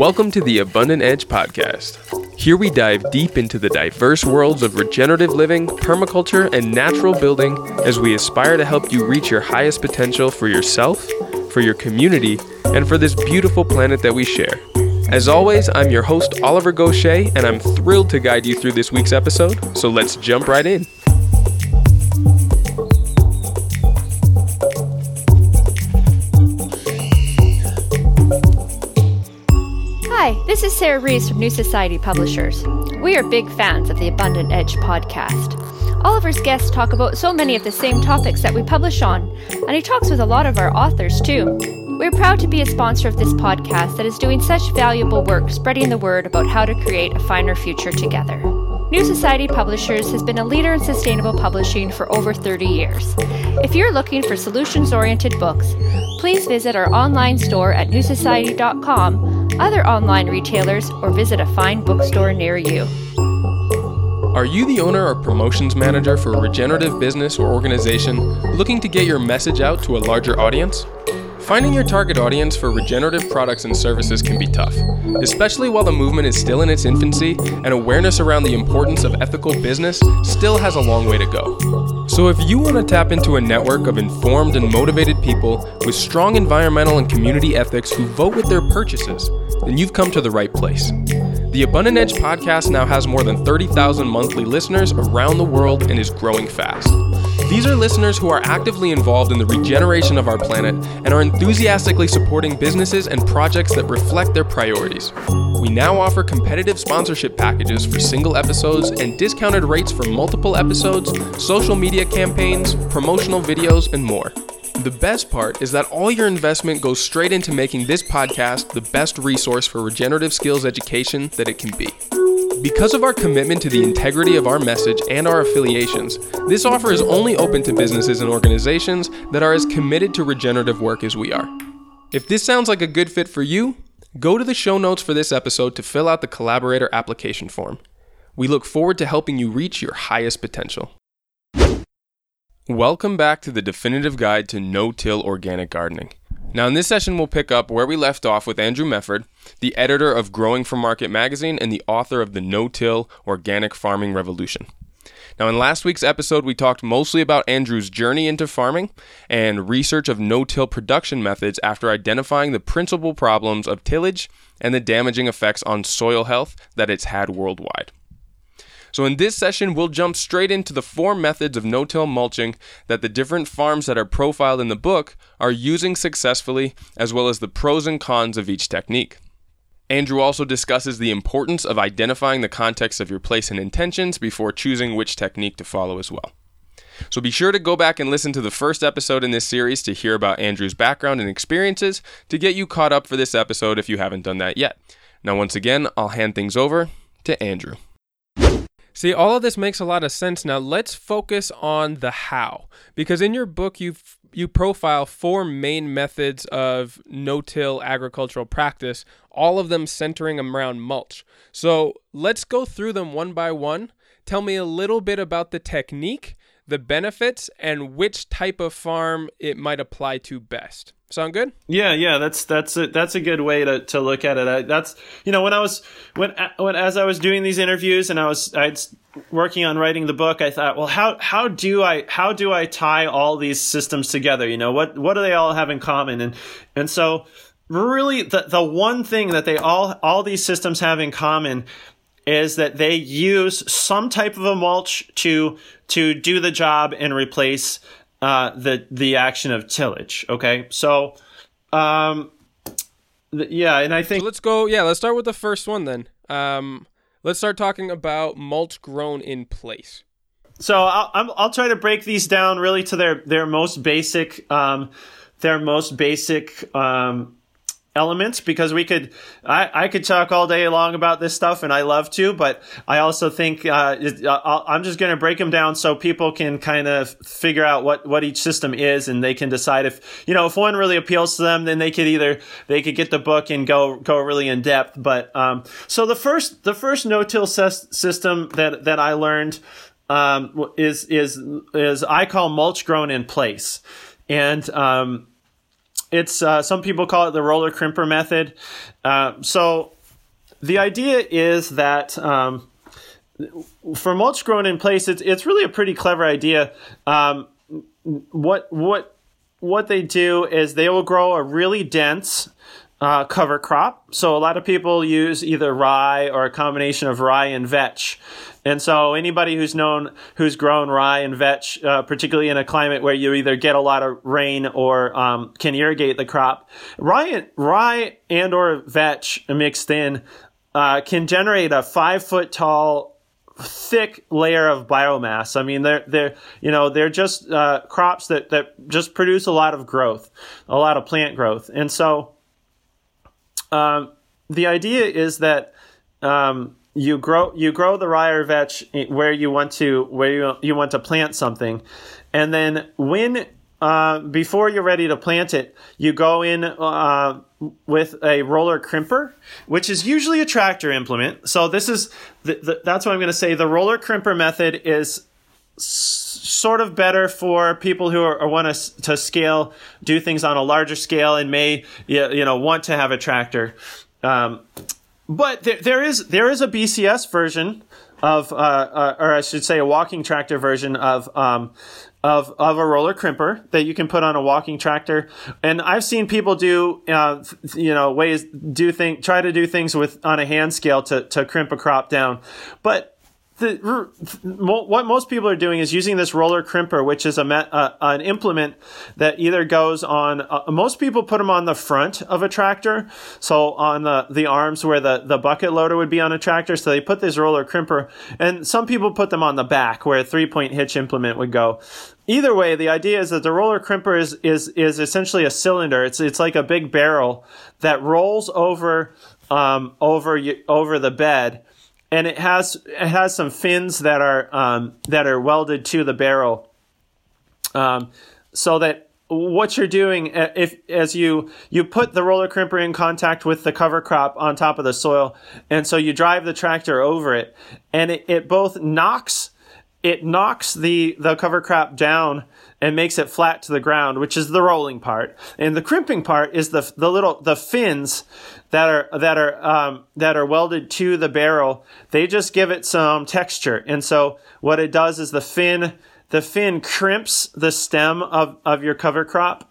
Welcome to the Abundant Edge podcast. Here we dive deep into the diverse worlds of regenerative living, permaculture, and natural building as we aspire to help you reach your highest potential for yourself, for your community, and for this beautiful planet that we share. As always, I'm your host, Oliver Goshey, and I'm thrilled to guide you through this week's episode, so let's jump right in. This is Sarah Reese from New Society Publishers. We are big fans of the Abundant Edge podcast. Oliver's guests talk about so many of the same topics that we publish on, and he talks with a lot of our authors too. We're proud to be a sponsor of this podcast that is doing such valuable work spreading the word about how to create a finer future together. New Society Publishers has been a leader in sustainable publishing for over 30 years. If you're looking for solutions oriented books, please visit our online store at newsociety.com, other online retailers, or visit a fine bookstore near you. Are you the owner or promotions manager for a regenerative business or organization looking to get your message out to a larger audience? Finding your target audience for regenerative products and services can be tough, especially while the movement is still in its infancy and awareness around the importance of ethical business still has a long way to go. So, if you want to tap into a network of informed and motivated people with strong environmental and community ethics who vote with their purchases, then you've come to the right place. The Abundant Edge podcast now has more than 30,000 monthly listeners around the world and is growing fast. These are listeners who are actively involved in the regeneration of our planet and are enthusiastically supporting businesses and projects that reflect their priorities. We now offer competitive sponsorship packages for single episodes and discounted rates for multiple episodes, social media campaigns, promotional videos, and more. The best part is that all your investment goes straight into making this podcast the best resource for regenerative skills education that it can be. Because of our commitment to the integrity of our message and our affiliations, this offer is only open to businesses and organizations that are as committed to regenerative work as we are. If this sounds like a good fit for you, go to the show notes for this episode to fill out the collaborator application form. We look forward to helping you reach your highest potential. Welcome back to the definitive guide to no till organic gardening. Now, in this session, we'll pick up where we left off with Andrew Mefferd, the editor of Growing for Market magazine and the author of the No Till Organic Farming Revolution. Now, in last week's episode, we talked mostly about Andrew's journey into farming and research of no till production methods after identifying the principal problems of tillage and the damaging effects on soil health that it's had worldwide. So, in this session, we'll jump straight into the four methods of no till mulching that the different farms that are profiled in the book are using successfully, as well as the pros and cons of each technique. Andrew also discusses the importance of identifying the context of your place and intentions before choosing which technique to follow as well. So be sure to go back and listen to the first episode in this series to hear about Andrew's background and experiences to get you caught up for this episode if you haven't done that yet. Now, once again, I'll hand things over to Andrew. See, all of this makes a lot of sense. Now, let's focus on the how. Because in your book, you you profile four main methods of no-till agricultural practice, all of them centering around mulch. So, let's go through them one by one. Tell me a little bit about the technique, the benefits, and which type of farm it might apply to best. Sound good? Yeah, yeah, that's that's a, that's a good way to, to look at it. I, that's you know when I was when when as I was doing these interviews and I was I working on writing the book, I thought, well, how how do I how do I tie all these systems together? You know, what what do they all have in common? And and so really the the one thing that they all all these systems have in common is that they use some type of a mulch to to do the job and replace uh, the the action of tillage. Okay, so um, th- yeah, and I think so let's go. Yeah, let's start with the first one then. Um, let's start talking about mulch grown in place. So I'll I'll, I'll try to break these down really to their their most basic um, their most basic um, elements because we could I, I could talk all day long about this stuff and I love to but I also think uh, I'm just going to break them down so people can kind of figure out what what each system is and they can decide if you know if one really appeals to them then they could either they could get the book and go go really in depth but um, so the first the first no-till ses- system that that I learned um, is is is I call mulch grown in place. And um, it's uh, some people call it the roller crimper method. Uh, so the idea is that um, for mulch grown in place, it's it's really a pretty clever idea. Um, what what what they do is they will grow a really dense uh, cover crop. So a lot of people use either rye or a combination of rye and vetch. And so anybody who's known who's grown rye and vetch, uh, particularly in a climate where you either get a lot of rain or um, can irrigate the crop, rye, and, rye and or vetch mixed in uh, can generate a five foot tall thick layer of biomass. I mean, they're they're you know they're just uh, crops that that just produce a lot of growth, a lot of plant growth, and so um, the idea is that um, you grow you grow the rye or vetch where you want to where you you want to plant something, and then when uh, before you're ready to plant it, you go in uh, with a roller crimper, which is usually a tractor implement. So this is the, the, that's what I'm going to say. The roller crimper method is sort of better for people who are, want to, to scale, do things on a larger scale, and may you know want to have a tractor. Um, but there, there is there is a BCS version of, uh, uh, or I should say, a walking tractor version of um, of of a roller crimper that you can put on a walking tractor. And I've seen people do, uh, you know, ways do thing try to do things with on a hand scale to to crimp a crop down, but the, what most people are doing is using this roller crimper, which is a uh, an implement that either goes on. Uh, most people put them on the front of a tractor, so on the the arms where the the bucket loader would be on a tractor. So they put this roller crimper, and some people put them on the back where a three point hitch implement would go. Either way, the idea is that the roller crimper is is is essentially a cylinder. It's it's like a big barrel that rolls over um, over over the bed and it has it has some fins that are um, that are welded to the barrel, um, so that what you're doing uh, if as you you put the roller crimper in contact with the cover crop on top of the soil, and so you drive the tractor over it, and it, it both knocks it knocks the the cover crop down and makes it flat to the ground, which is the rolling part, and the crimping part is the the little the fins that are that are um, that are welded to the barrel. They just give it some texture, and so what it does is the fin the fin crimps the stem of of your cover crop.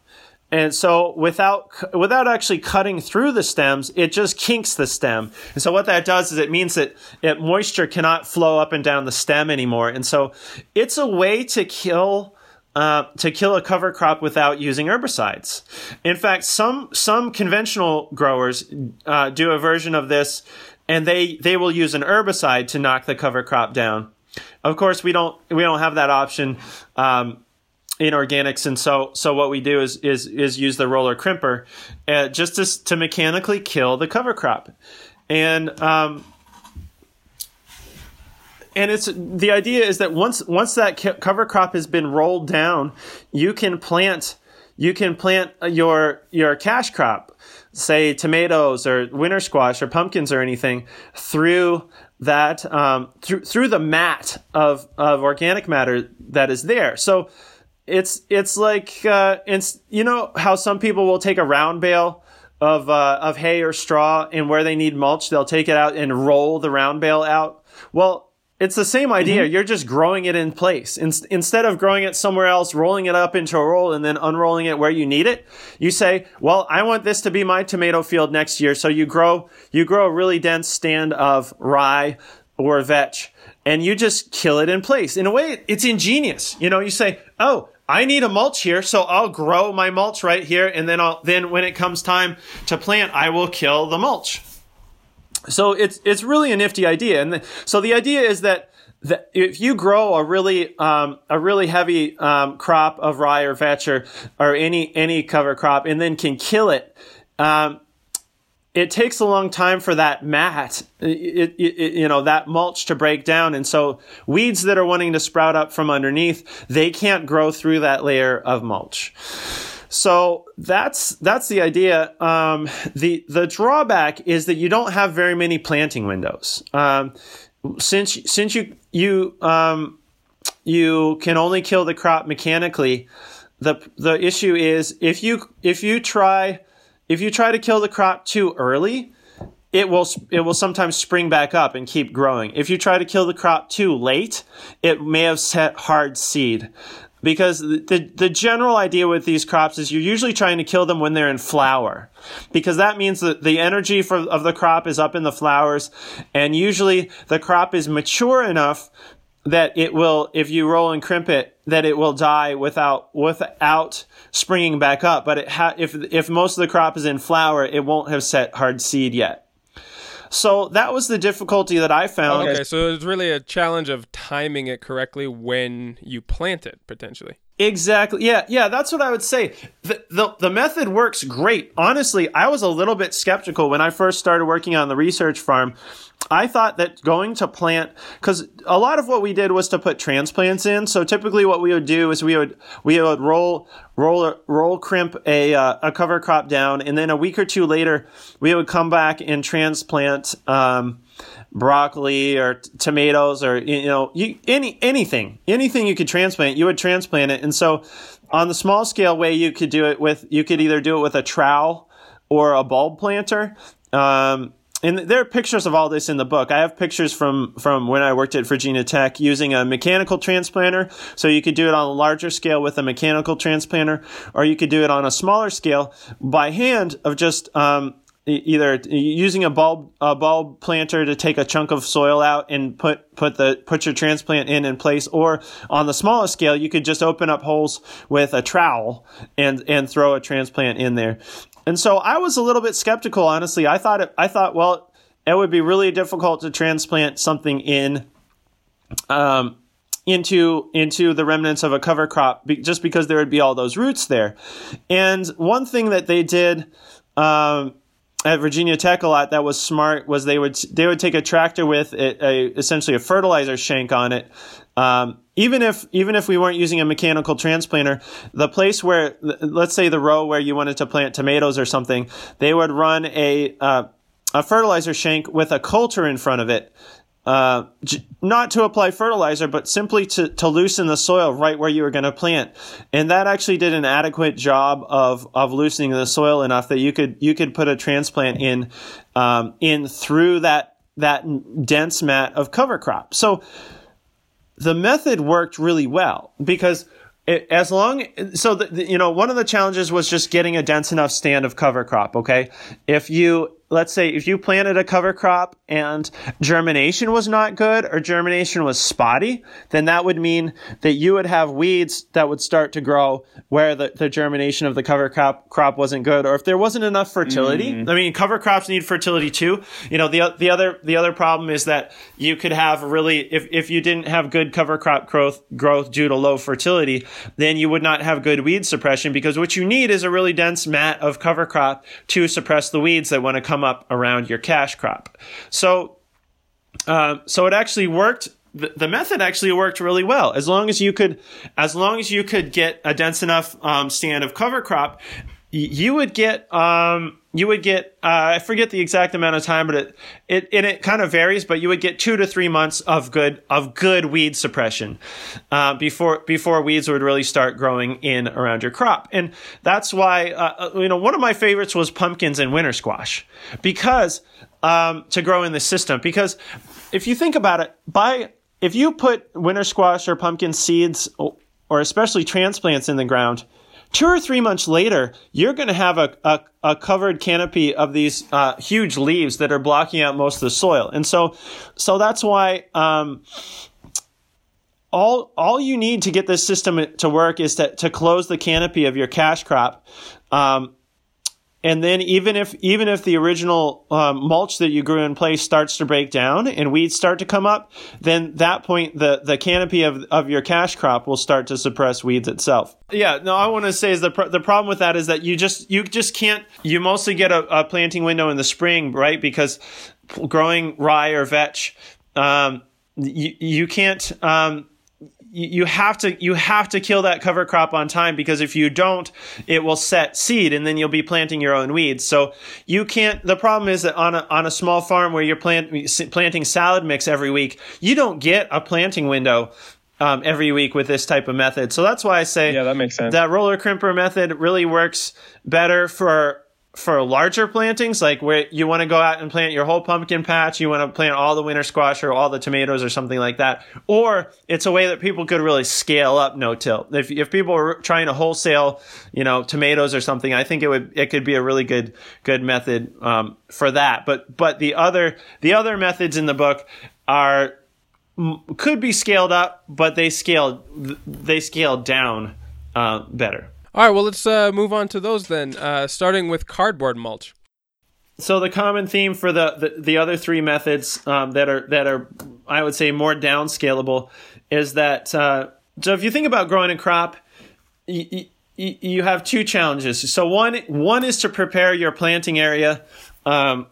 And so without without actually cutting through the stems, it just kinks the stem. And so what that does is it means that it, moisture cannot flow up and down the stem anymore. And so it's a way to kill uh, to kill a cover crop without using herbicides. In fact, some some conventional growers uh, do a version of this, and they they will use an herbicide to knock the cover crop down. Of course, we don't we don't have that option. Um, in organics, and so so what we do is is is use the roller crimper, uh, just to, to mechanically kill the cover crop, and um, and it's the idea is that once once that cover crop has been rolled down, you can plant you can plant your your cash crop, say tomatoes or winter squash or pumpkins or anything, through that um, through through the mat of of organic matter that is there. So it's it's like uh, it's you know how some people will take a round bale of uh, of hay or straw and where they need mulch they'll take it out and roll the round bale out. Well, it's the same idea. Mm-hmm. You're just growing it in place. In- instead of growing it somewhere else, rolling it up into a roll and then unrolling it where you need it, you say, well, I want this to be my tomato field next year. So you grow, you grow a really dense stand of rye or vetch and you just kill it in place. In a way, it's ingenious. You know, you say, oh, I need a mulch here, so I'll grow my mulch right here. And then I'll, then when it comes time to plant, I will kill the mulch so it's it's really a nifty idea, and the, so the idea is that that if you grow a really um, a really heavy um, crop of rye or vetch or, or any any cover crop, and then can kill it. Um, it takes a long time for that mat, it, it, it, you know, that mulch to break down. And so weeds that are wanting to sprout up from underneath, they can't grow through that layer of mulch. So that's that's the idea. Um, the the drawback is that you don't have very many planting windows. Um, since since you you um, you can only kill the crop mechanically. the the issue is if you if you try if you try to kill the crop too early, it will it will sometimes spring back up and keep growing. If you try to kill the crop too late, it may have set hard seed. Because the, the general idea with these crops is you're usually trying to kill them when they're in flower. Because that means that the energy for, of the crop is up in the flowers. And usually the crop is mature enough that it will, if you roll and crimp it, that it will die without without springing back up. But it ha- if if most of the crop is in flower, it won't have set hard seed yet. So that was the difficulty that I found. Okay, so it's really a challenge of timing it correctly when you plant it, potentially. Exactly. Yeah, yeah, that's what I would say. The, the, the method works great. Honestly, I was a little bit skeptical when I first started working on the research farm. I thought that going to plant because a lot of what we did was to put transplants in. So typically, what we would do is we would we would roll roll roll crimp a uh, a cover crop down, and then a week or two later, we would come back and transplant. Um, broccoli or t- tomatoes or you know you, any anything anything you could transplant you would transplant it and so on the small scale way you could do it with you could either do it with a trowel or a bulb planter um, and there are pictures of all this in the book. I have pictures from from when I worked at Virginia Tech using a mechanical transplanter. So you could do it on a larger scale with a mechanical transplanter, or you could do it on a smaller scale by hand of just um, either using a bulb a bulb planter to take a chunk of soil out and put put the put your transplant in in place or on the smallest scale you could just open up holes with a trowel and and throw a transplant in there. And so I was a little bit skeptical honestly. I thought it, I thought well it would be really difficult to transplant something in um into into the remnants of a cover crop be, just because there would be all those roots there. And one thing that they did um, at Virginia Tech a lot that was smart was they would they would take a tractor with a, a essentially a fertilizer shank on it. Um, even if even if we weren't using a mechanical transplanter, the place where let's say the row where you wanted to plant tomatoes or something, they would run a uh, a fertilizer shank with a coulter in front of it uh, not to apply fertilizer, but simply to, to loosen the soil right where you were going to plant. And that actually did an adequate job of, of loosening the soil enough that you could, you could put a transplant in, um, in through that, that dense mat of cover crop. So the method worked really well because as long so the, you know one of the challenges was just getting a dense enough stand of cover crop okay if you let's say if you planted a cover crop and germination was not good or germination was spotty, then that would mean that you would have weeds that would start to grow where the, the germination of the cover crop crop wasn't good, or if there wasn't enough fertility. Mm. I mean, cover crops need fertility too. You know, the the other the other problem is that you could have really if if you didn't have good cover crop growth growth due to low fertility, then you would not have good weed suppression because what you need is a really dense mat of cover crop to suppress the weeds that want to come come up around your cash crop. So, uh, so it actually worked. The, the, method actually worked really well as long as you could, as long as you could get a dense enough um, stand of cover crop, you would get um, you would get uh, I forget the exact amount of time, but it it and it kind of varies, but you would get two to three months of good of good weed suppression uh, before before weeds would really start growing in around your crop, and that's why uh, uh you know one of my favorites was pumpkins and winter squash because um, to grow in the system. Because if you think about it, by if you put winter squash or pumpkin seeds or especially transplants in the ground Two or three months later, you're going to have a, a, a, covered canopy of these uh, huge leaves that are blocking out most of the soil. And so, so that's why um, all all you need to get this system to work is to, to close the canopy of your cash crop. Um, and then even if even if the original um, mulch that you grew in place starts to break down and weeds start to come up, then that point the the canopy of of your cash crop will start to suppress weeds itself. Yeah, no, I want to say is the the problem with that is that you just you just can't you mostly get a, a planting window in the spring, right? Because growing rye or vetch, um, you you can't um, you have to you have to kill that cover crop on time because if you don't it will set seed and then you'll be planting your own weeds so you can't the problem is that on a, on a small farm where you're plant, planting salad mix every week you don't get a planting window um, every week with this type of method. So that's why I say Yeah, that makes sense. that roller crimper method really works better for for larger plantings, like where you want to go out and plant your whole pumpkin patch, you want to plant all the winter squash or all the tomatoes or something like that. Or it's a way that people could really scale up no-till. If if people are trying to wholesale, you know, tomatoes or something, I think it would it could be a really good good method um, for that. But but the other the other methods in the book are could be scaled up, but they scaled they scaled down uh, better. All right, well, let's uh, move on to those then, uh, starting with cardboard mulch. So the common theme for the the, the other three methods um, that are that are I would say more downscalable is that uh, so if you think about growing a crop, you, you, you have two challenges. So one one is to prepare your planting area. Um,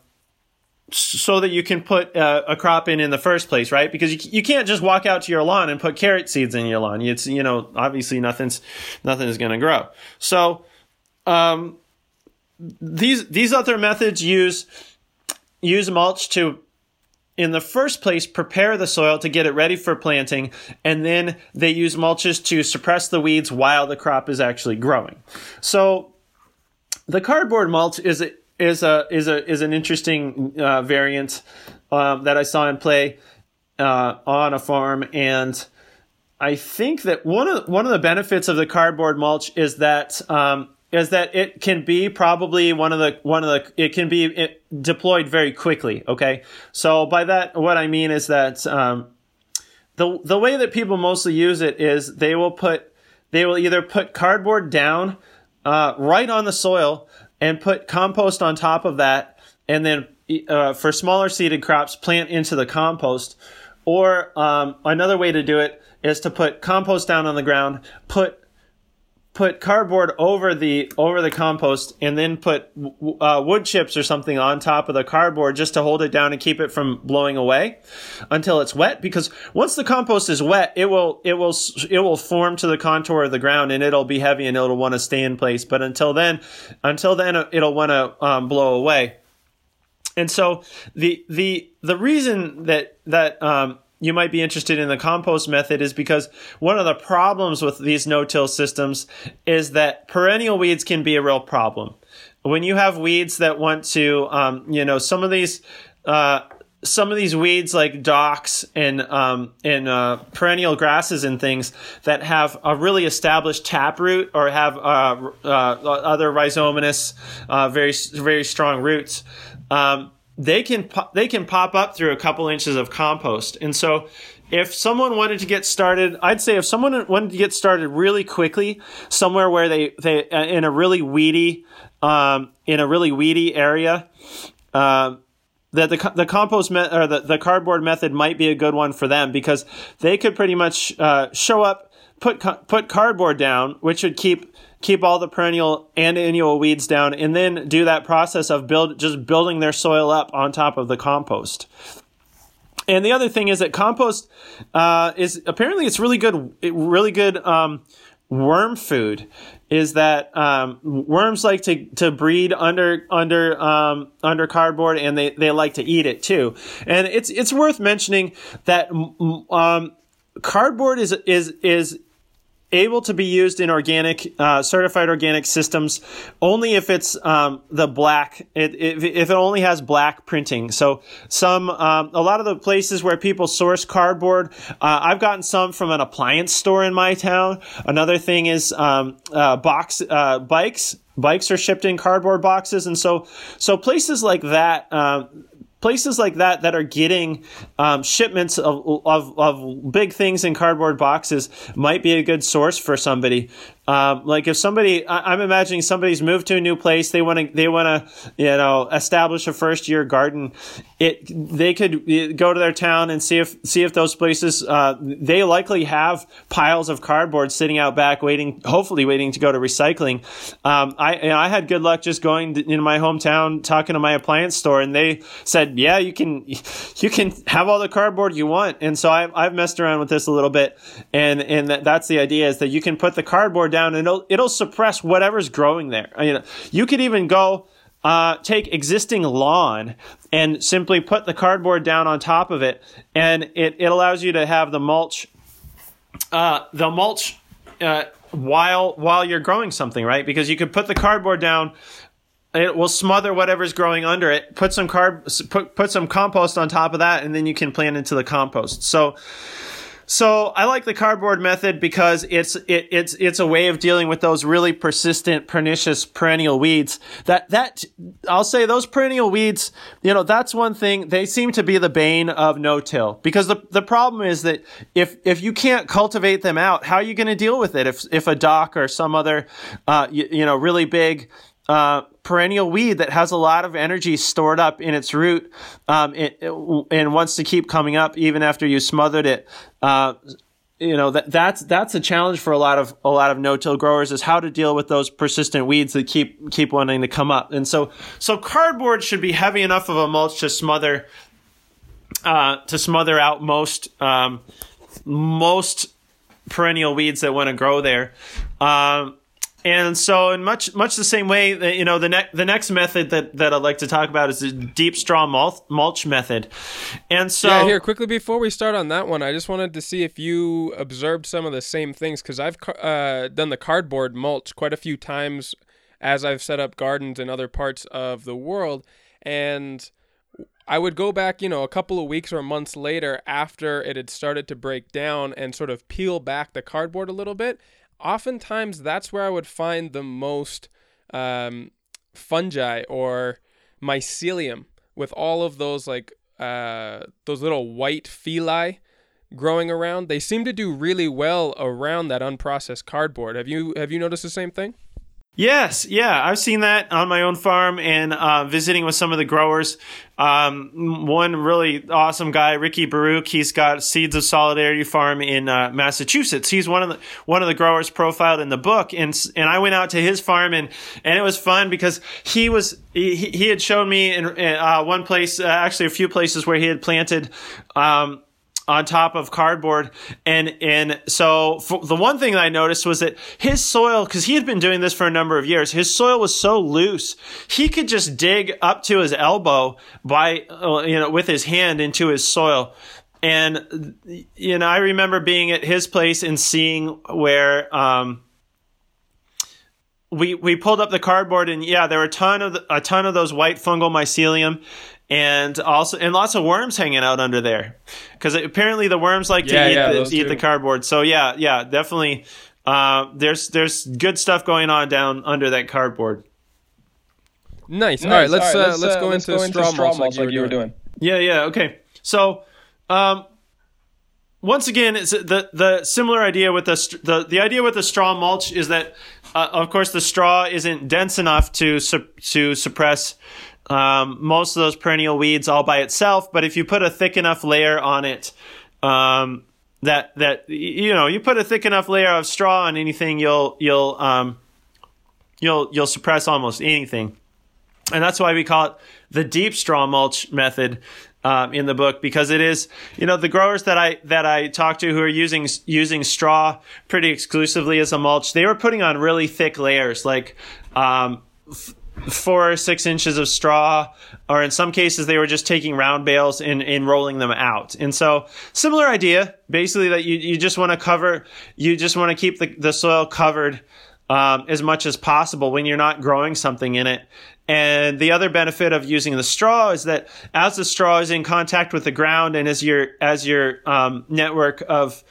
so that you can put uh, a crop in in the first place, right? Because you, you can't just walk out to your lawn and put carrot seeds in your lawn. It's you know obviously nothing's nothing is going to grow. So um, these these other methods use use mulch to in the first place prepare the soil to get it ready for planting and then they use mulches to suppress the weeds while the crop is actually growing. So the cardboard mulch is is a is a is an interesting uh, variant um, that I saw in play uh, on a farm, and I think that one of one of the benefits of the cardboard mulch is that um, is that it can be probably one of the one of the it can be it, deployed very quickly. Okay, so by that what I mean is that um, the the way that people mostly use it is they will put they will either put cardboard down uh, right on the soil and put compost on top of that, and then uh, for smaller seeded crops, plant into the compost. Or um, another way to do it is to put compost down on the ground, put put cardboard over the over the compost and then put uh, wood chips or something on top of the cardboard just to hold it down and keep it from blowing away until it's wet. Because once the compost is wet it will it will it will form to the contour of the ground and it'll be heavy and it'll want to stay in place. But until then until then it'll want to um, blow away. And so the the the reason that that um, you might be interested in the compost method is because one of the problems with these no-till systems is that perennial weeds can be a real problem. When you have weeds that want to, um, you know, some of these, uh, some of these weeds like docks and um, and uh, perennial grasses and things that have a really established taproot or have uh, uh other rhizomatous, uh, very very strong roots. Um, they can they can pop up through a couple inches of compost. And so if someone wanted to get started, I'd say if someone wanted to get started really quickly, somewhere where they they uh, in a really weedy um, in a really weedy area. Uh, that the the compost me- or the, the cardboard method might be a good one for them because they could pretty much uh, show up, put put cardboard down, which would keep keep all the perennial and annual weeds down, and then do that process of build just building their soil up on top of the compost. And the other thing is that compost uh, is apparently it's really good, really good um, worm food. Is that um, worms like to, to breed under under um, under cardboard, and they, they like to eat it too. And it's it's worth mentioning that um, cardboard is is is able to be used in organic uh, certified organic systems only if it's um, the black it, if, if, it only has black printing. So some um, a lot of the places where people source cardboard uh, i've gotten some from an appliance store in my town. Another thing is um, uh, box uh, bikes. Bikes are shipped in cardboard boxes. And so so places like that um, places like that that are getting um, shipments of, of, of big things in cardboard boxes might be a good source for somebody um, like if somebody, I, am I'm imagining somebody's moved to a new place, they want to, they want to, you know, establish a first year garden. It, they could go to their town and see if, see if those places, uh, they likely have piles of cardboard sitting out back, waiting, hopefully waiting to go to recycling. Um, I, I had good luck just going in my hometown, talking to my appliance store, and they said, yeah, you can, you can have all the cardboard you want. And so I've, I've messed around with this a little bit, and and that's the idea is that you can put the cardboard down and it'll it'll suppress whatever's growing there. I mean, you could even go uh, take existing lawn and simply put the cardboard down on top of it, and it, it allows you to have the mulch uh, the mulch uh, while while you're growing something, right? Because you could put the cardboard down. It will smother whatever's growing under it. Put some carb, put put some compost on top of that, and then you can plant into the compost. So, so I like the cardboard method because it's it, it's it's a way of dealing with those really persistent, pernicious perennial weeds. That that I'll say those perennial weeds, you know, that's one thing. They seem to be the bane of no-till because the the problem is that if if you can't cultivate them out, how are you going to deal with it? If if a dock or some other, uh, you, you know, really big uh, perennial weed that has a lot of energy stored up in its root um, it, it, and wants to keep coming up even after you smothered it. Uh, you know that that's that's a challenge for a lot of a lot of no-till growers is how to deal with those persistent weeds that keep keep wanting to come up. And so so cardboard should be heavy enough of a mulch to smother uh, to smother out most um, most perennial weeds that want to grow there. Um, and so, in much much the same way, you know, the next the next method that, that I'd like to talk about is the deep straw mulch, mulch method. And so, yeah, here quickly before we start on that one, I just wanted to see if you observed some of the same things because I've uh, done the cardboard mulch quite a few times as I've set up gardens in other parts of the world, and I would go back, you know, a couple of weeks or months later after it had started to break down and sort of peel back the cardboard a little bit oftentimes that's where I would find the most um, fungi or mycelium with all of those like uh, those little white phyli growing around. They seem to do really well around that unprocessed cardboard. Have you have you noticed the same thing? Yes, yeah, I've seen that on my own farm and uh, visiting with some of the growers. Um, one really awesome guy, Ricky Baruc, he's got Seeds of Solidarity Farm in uh, Massachusetts. He's one of the one of the growers profiled in the book, and and I went out to his farm and and it was fun because he was he, he had shown me in uh, one place, uh, actually a few places where he had planted. Um, on top of cardboard. And, and so the one thing that I noticed was that his soil, cause he had been doing this for a number of years, his soil was so loose. He could just dig up to his elbow by, uh, you know, with his hand into his soil. And, you know, I remember being at his place and seeing where, um, we we pulled up the cardboard and yeah, there were a ton of the, a ton of those white fungal mycelium, and also and lots of worms hanging out under there. Because apparently the worms like yeah, to eat, yeah, the, eat the cardboard. So yeah yeah definitely uh, there's there's good stuff going on down under that cardboard. Nice, nice. all right let's all right, uh, let's, let's, uh, go, let's into, go straw, straw mulch, mulch like, you were doing. doing. Yeah yeah okay. So um, once again it's the the similar idea with the the, the idea with the straw mulch is that uh, of course the straw isn't dense enough to su- to suppress um, most of those perennial weeds all by itself. But if you put a thick enough layer on it, um, that that you know, you put a thick enough layer of straw on anything, you'll you'll um, you'll you'll suppress almost anything, and that's why we call it the deep straw mulch method. Um, in the book because it is you know the growers that I that I talked to who are using using straw pretty exclusively as a mulch they were putting on really thick layers like um, four or six inches of straw, or in some cases they were just taking round bales and, and rolling them out. And so similar idea, basically that you, you just want to cover, you just want to keep the, the soil covered um, as much as possible when you're not growing something in it. And the other benefit of using the straw is that as the straw is in contact with the ground and as your as your um, network of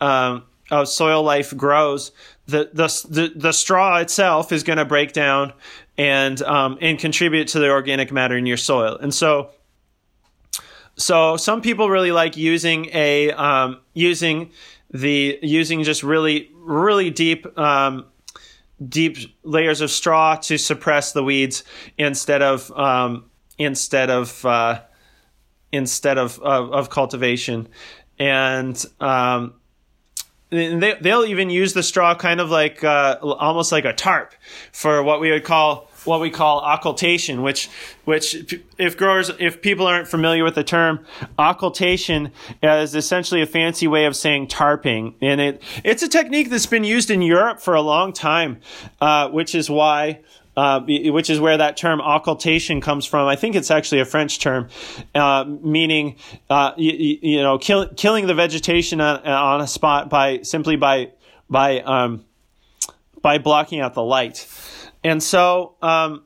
um, of soil life grows, the the the, the straw itself is going to break down and um, and contribute to the organic matter in your soil. And so, so some people really like using a um, using the using just really really deep um, deep layers of straw to suppress the weeds instead of um, instead of uh, instead of, of, of cultivation and um, they, they'll even use the straw kind of like uh, almost like a tarp for what we would call what we call occultation, which, which if growers, if people aren't familiar with the term, occultation is essentially a fancy way of saying tarping, and it it's a technique that's been used in Europe for a long time, uh, which is why uh, which is where that term occultation comes from. I think it's actually a French term, uh, meaning uh, you, you, know kill, killing the vegetation on, on, a spot by simply by by um, by blocking out the light. And so um,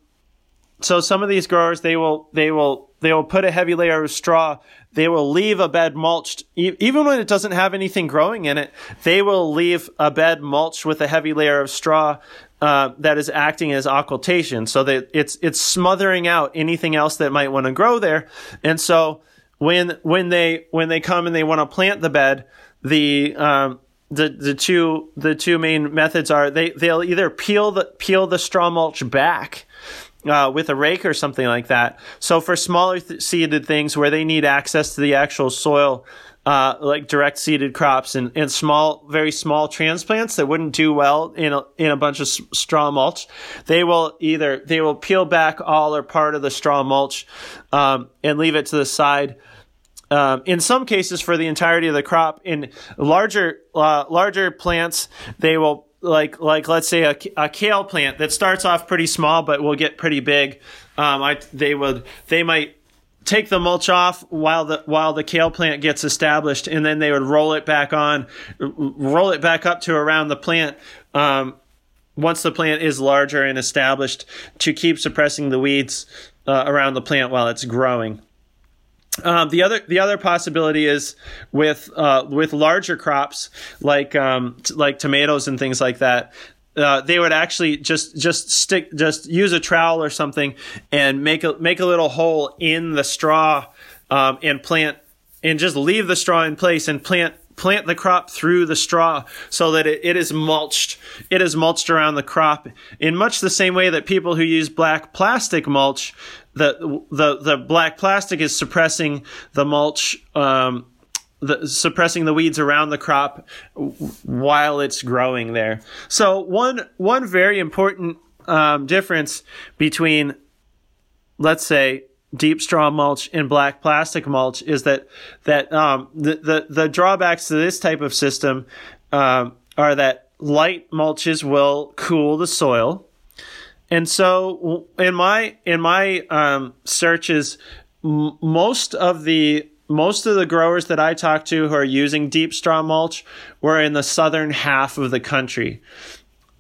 so some of these growers they will they will they will put a heavy layer of straw they will leave a bed mulched, even when it doesn't have anything growing in it. They will leave a bed mulched with a heavy layer of straw uh, that is acting as occultation, so that it's it's smothering out anything else that might want to grow there. And so when when they when they come and they want to plant the bed, the um, the the two the two main methods are they they'll either peel the peel the straw mulch back uh, with a rake or something like that. So for smaller th- seeded things where they need access to the actual soil, uh, like direct seeded crops and, and small, very small transplants that wouldn't do well in a, in a bunch of s- straw mulch, they will either, they will peel back all or part of the straw mulch, um, and leave it to the side. Um, in some cases, for the entirety of the crop, in larger uh, larger plants, they will like like let's say a, a kale plant that starts off pretty small but will get pretty big. Um, I they would they might take the mulch off while the while the kale plant gets established, and then they would roll it back on, roll it back up to around the plant. Um, once the plant is larger and established, to keep suppressing the weeds uh, around the plant while it's growing. Um, the other the other possibility is with uh, with larger crops like um, t- like tomatoes and things like that. Uh, they would actually just just stick just use a trowel or something and make a make a little hole in the straw um, and plant and just leave the straw in place and plant plant the crop through the straw so that it, it is mulched it is mulched around the crop in much the same way that people who use black plastic mulch the the the black plastic is suppressing the mulch um, the, suppressing the weeds around the crop while it's growing there. So one one very important um, difference between, let's say, deep straw mulch and black plastic mulch is that that um, the, the the drawbacks to this type of system um, are that light mulches will cool the soil and so in my in my um, searches, m- most of the most of the growers that I talk to who are using deep straw mulch were in the southern half of the country.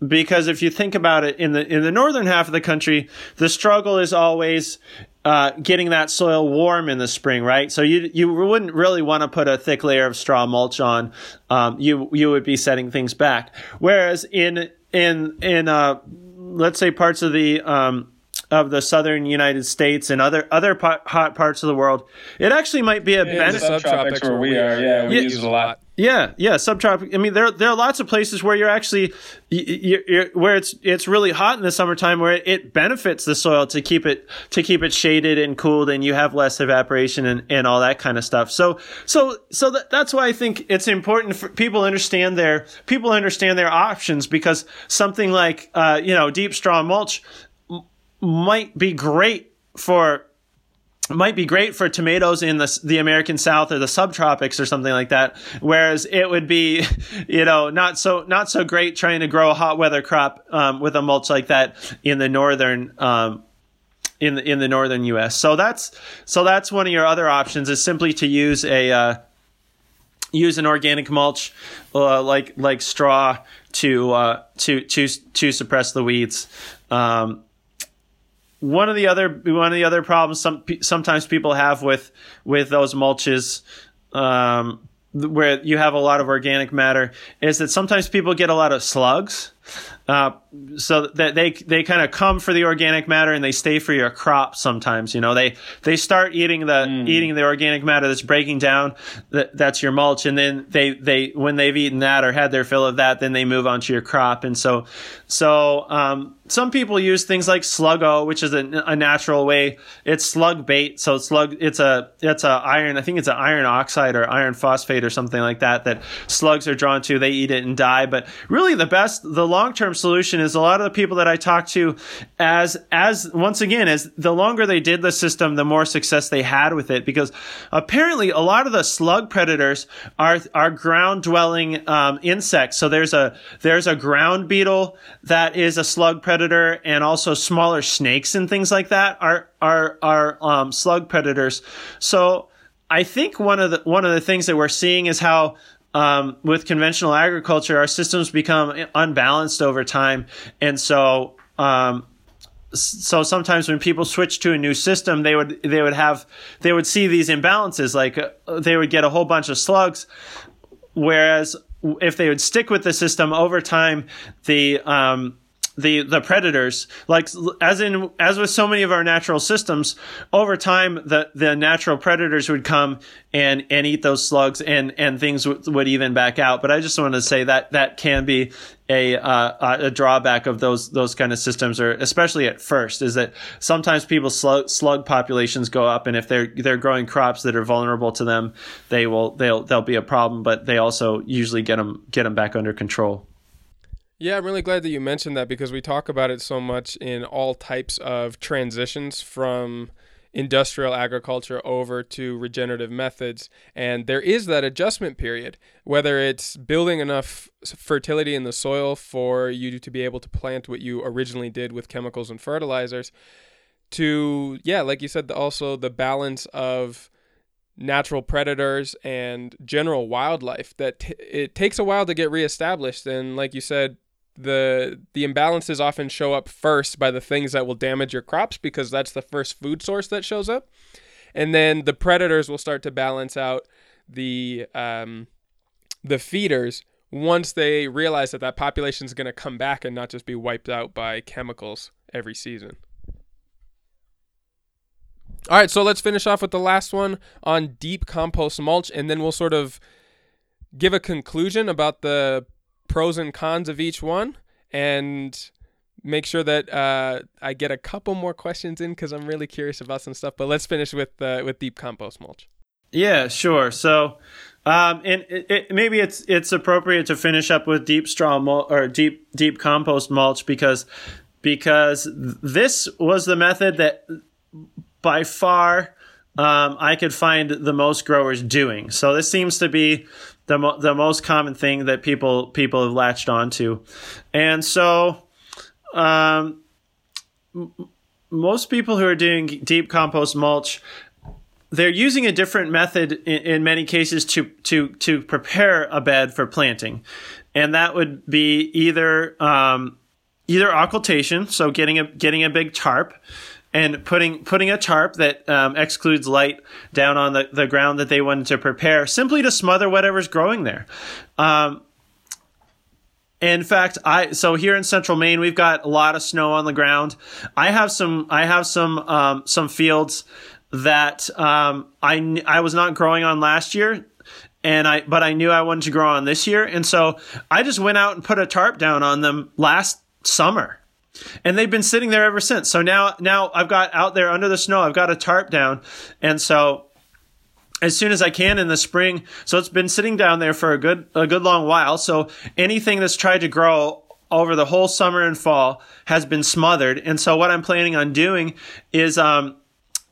Because if you think about it, in the in the northern half of the country, the struggle is always uh, getting that soil warm in the spring, right? So you you wouldn't really want to put a thick layer of straw mulch on. Um, you you would be setting things back. Whereas in in in uh, let's say parts of the um, of the southern United States and other other hot parts of the world, it actually might be a yeah, benefit. Subtropics where we are, yeah, we yeah, use a lot. Yeah, yeah, subtropic. I mean, there there are lots of places where you're actually you're, you're, where it's it's really hot in the summertime, where it benefits the soil to keep it to keep it shaded and cooled, and you have less evaporation and, and all that kind of stuff. So so so that, that's why I think it's important for people understand their people understand their options because something like uh, you know deep straw mulch might be great for might be great for tomatoes in the the American South or the subtropics or something like that. Whereas it would be, you know, not so not so great trying to grow a hot weather crop um, with a mulch like that in the northern um, in the in the northern U.S. So that's so that's one of your other options is simply to use a uh, use an organic mulch uh, like like straw to uh, to to to suppress the weeds. Um, one of the other one of the other problems some sometimes people have with with those mulches um, where you have a lot of organic matter is that sometimes people get a lot of slugs uh, so that they they kind of come for the organic matter and they stay for your crop sometimes you know? They they start eating the mm. eating the organic matter that's breaking down that, that's your mulch and then they they when they've eaten that or had their fill of that then they move on to your crop. And so so um, some people use things like Sluggo which is a, a, natural way. It's slug bait so slug it's a it's a iron i think it's an iron oxide or iron phosphate or something like that that slugs are drawn to. They eat it and die. But really the best the long term solution is a lot of the people that I talk to, as as once again, as the longer they did the system, the more success they had with it. Because apparently, a lot of the slug predators are are ground dwelling um, insects. So there's a there's a ground beetle that is a slug predator, and also smaller snakes and things like that are are are um, slug predators. So I think one of the one of the things that we're seeing is how um, with conventional agriculture, our systems become unbalanced over time, and so um, so sometimes when people switch to a new system, they would they would have they would see these imbalances, like uh, they would get a whole bunch of slugs, whereas if they would stick with the system over time, the um, the the predators like as in as with so many of our natural systems over time the the natural predators would come and and eat those slugs and and things w- would even back out. But i just want to say that that can be a uh, a drawback of those those kind of systems or especially at first is that sometimes people's slug, slug populations go up and if they're they're growing crops that are vulnerable to them they will they'll they'll be a problem but they also usually get them get them back under control yeah, I'm really glad that you mentioned that because we talk about it so much in all types of transitions from industrial agriculture over to regenerative methods. And there is that adjustment period, whether it's building enough fertility in the soil for you to be able to plant what you originally did with chemicals and fertilizers, to, yeah, like you said, also the balance of natural predators and general wildlife that t- it takes a while to get reestablished and like you said the the imbalances often show up first by the things that will damage your crops because that's the first food source that shows up and then the predators will start to balance out the um, the feeders once they realize that that population is going to come back and not just be wiped out by chemicals every season. All right, so let's finish off with the last one on deep compost mulch, and then we'll sort of give a conclusion about the pros and cons of each one and make sure that uh, I get a couple more questions in because I'm really curious about some stuff. But let's finish with uh, with deep compost mulch. Yeah, sure. So, um, and it, it, maybe it's it's appropriate to finish up with deep straw mulch or deep deep compost mulch because because this was the method that by far um, I could find the most growers doing. So this seems to be the mo- the most common thing that people people have latched onto, and so um, m- most people who are doing deep compost mulch they're using a different method in, in, many cases to to to prepare a bed for planting, and that would be either um, either occultation, so getting a getting a big tarp, and putting putting a tarp that um, excludes light down on the, the ground that they wanted to prepare, simply to smother whatever's growing there. Um, in fact, I so here in Central Maine, we've got a lot of snow on the ground. I have some I have some um, some fields that um, I I was not growing on last year and I but I knew I wanted to grow on this year, and so I just went out and put a tarp down on them last summer and they've been sitting there ever since. So now, now I've got out there under the snow. I've got a tarp down, and so as soon as I can in the spring. So it's been sitting down there for a good a good long while. So anything that's tried to grow over the whole summer and fall has been smothered. And so what I'm planning on doing is um,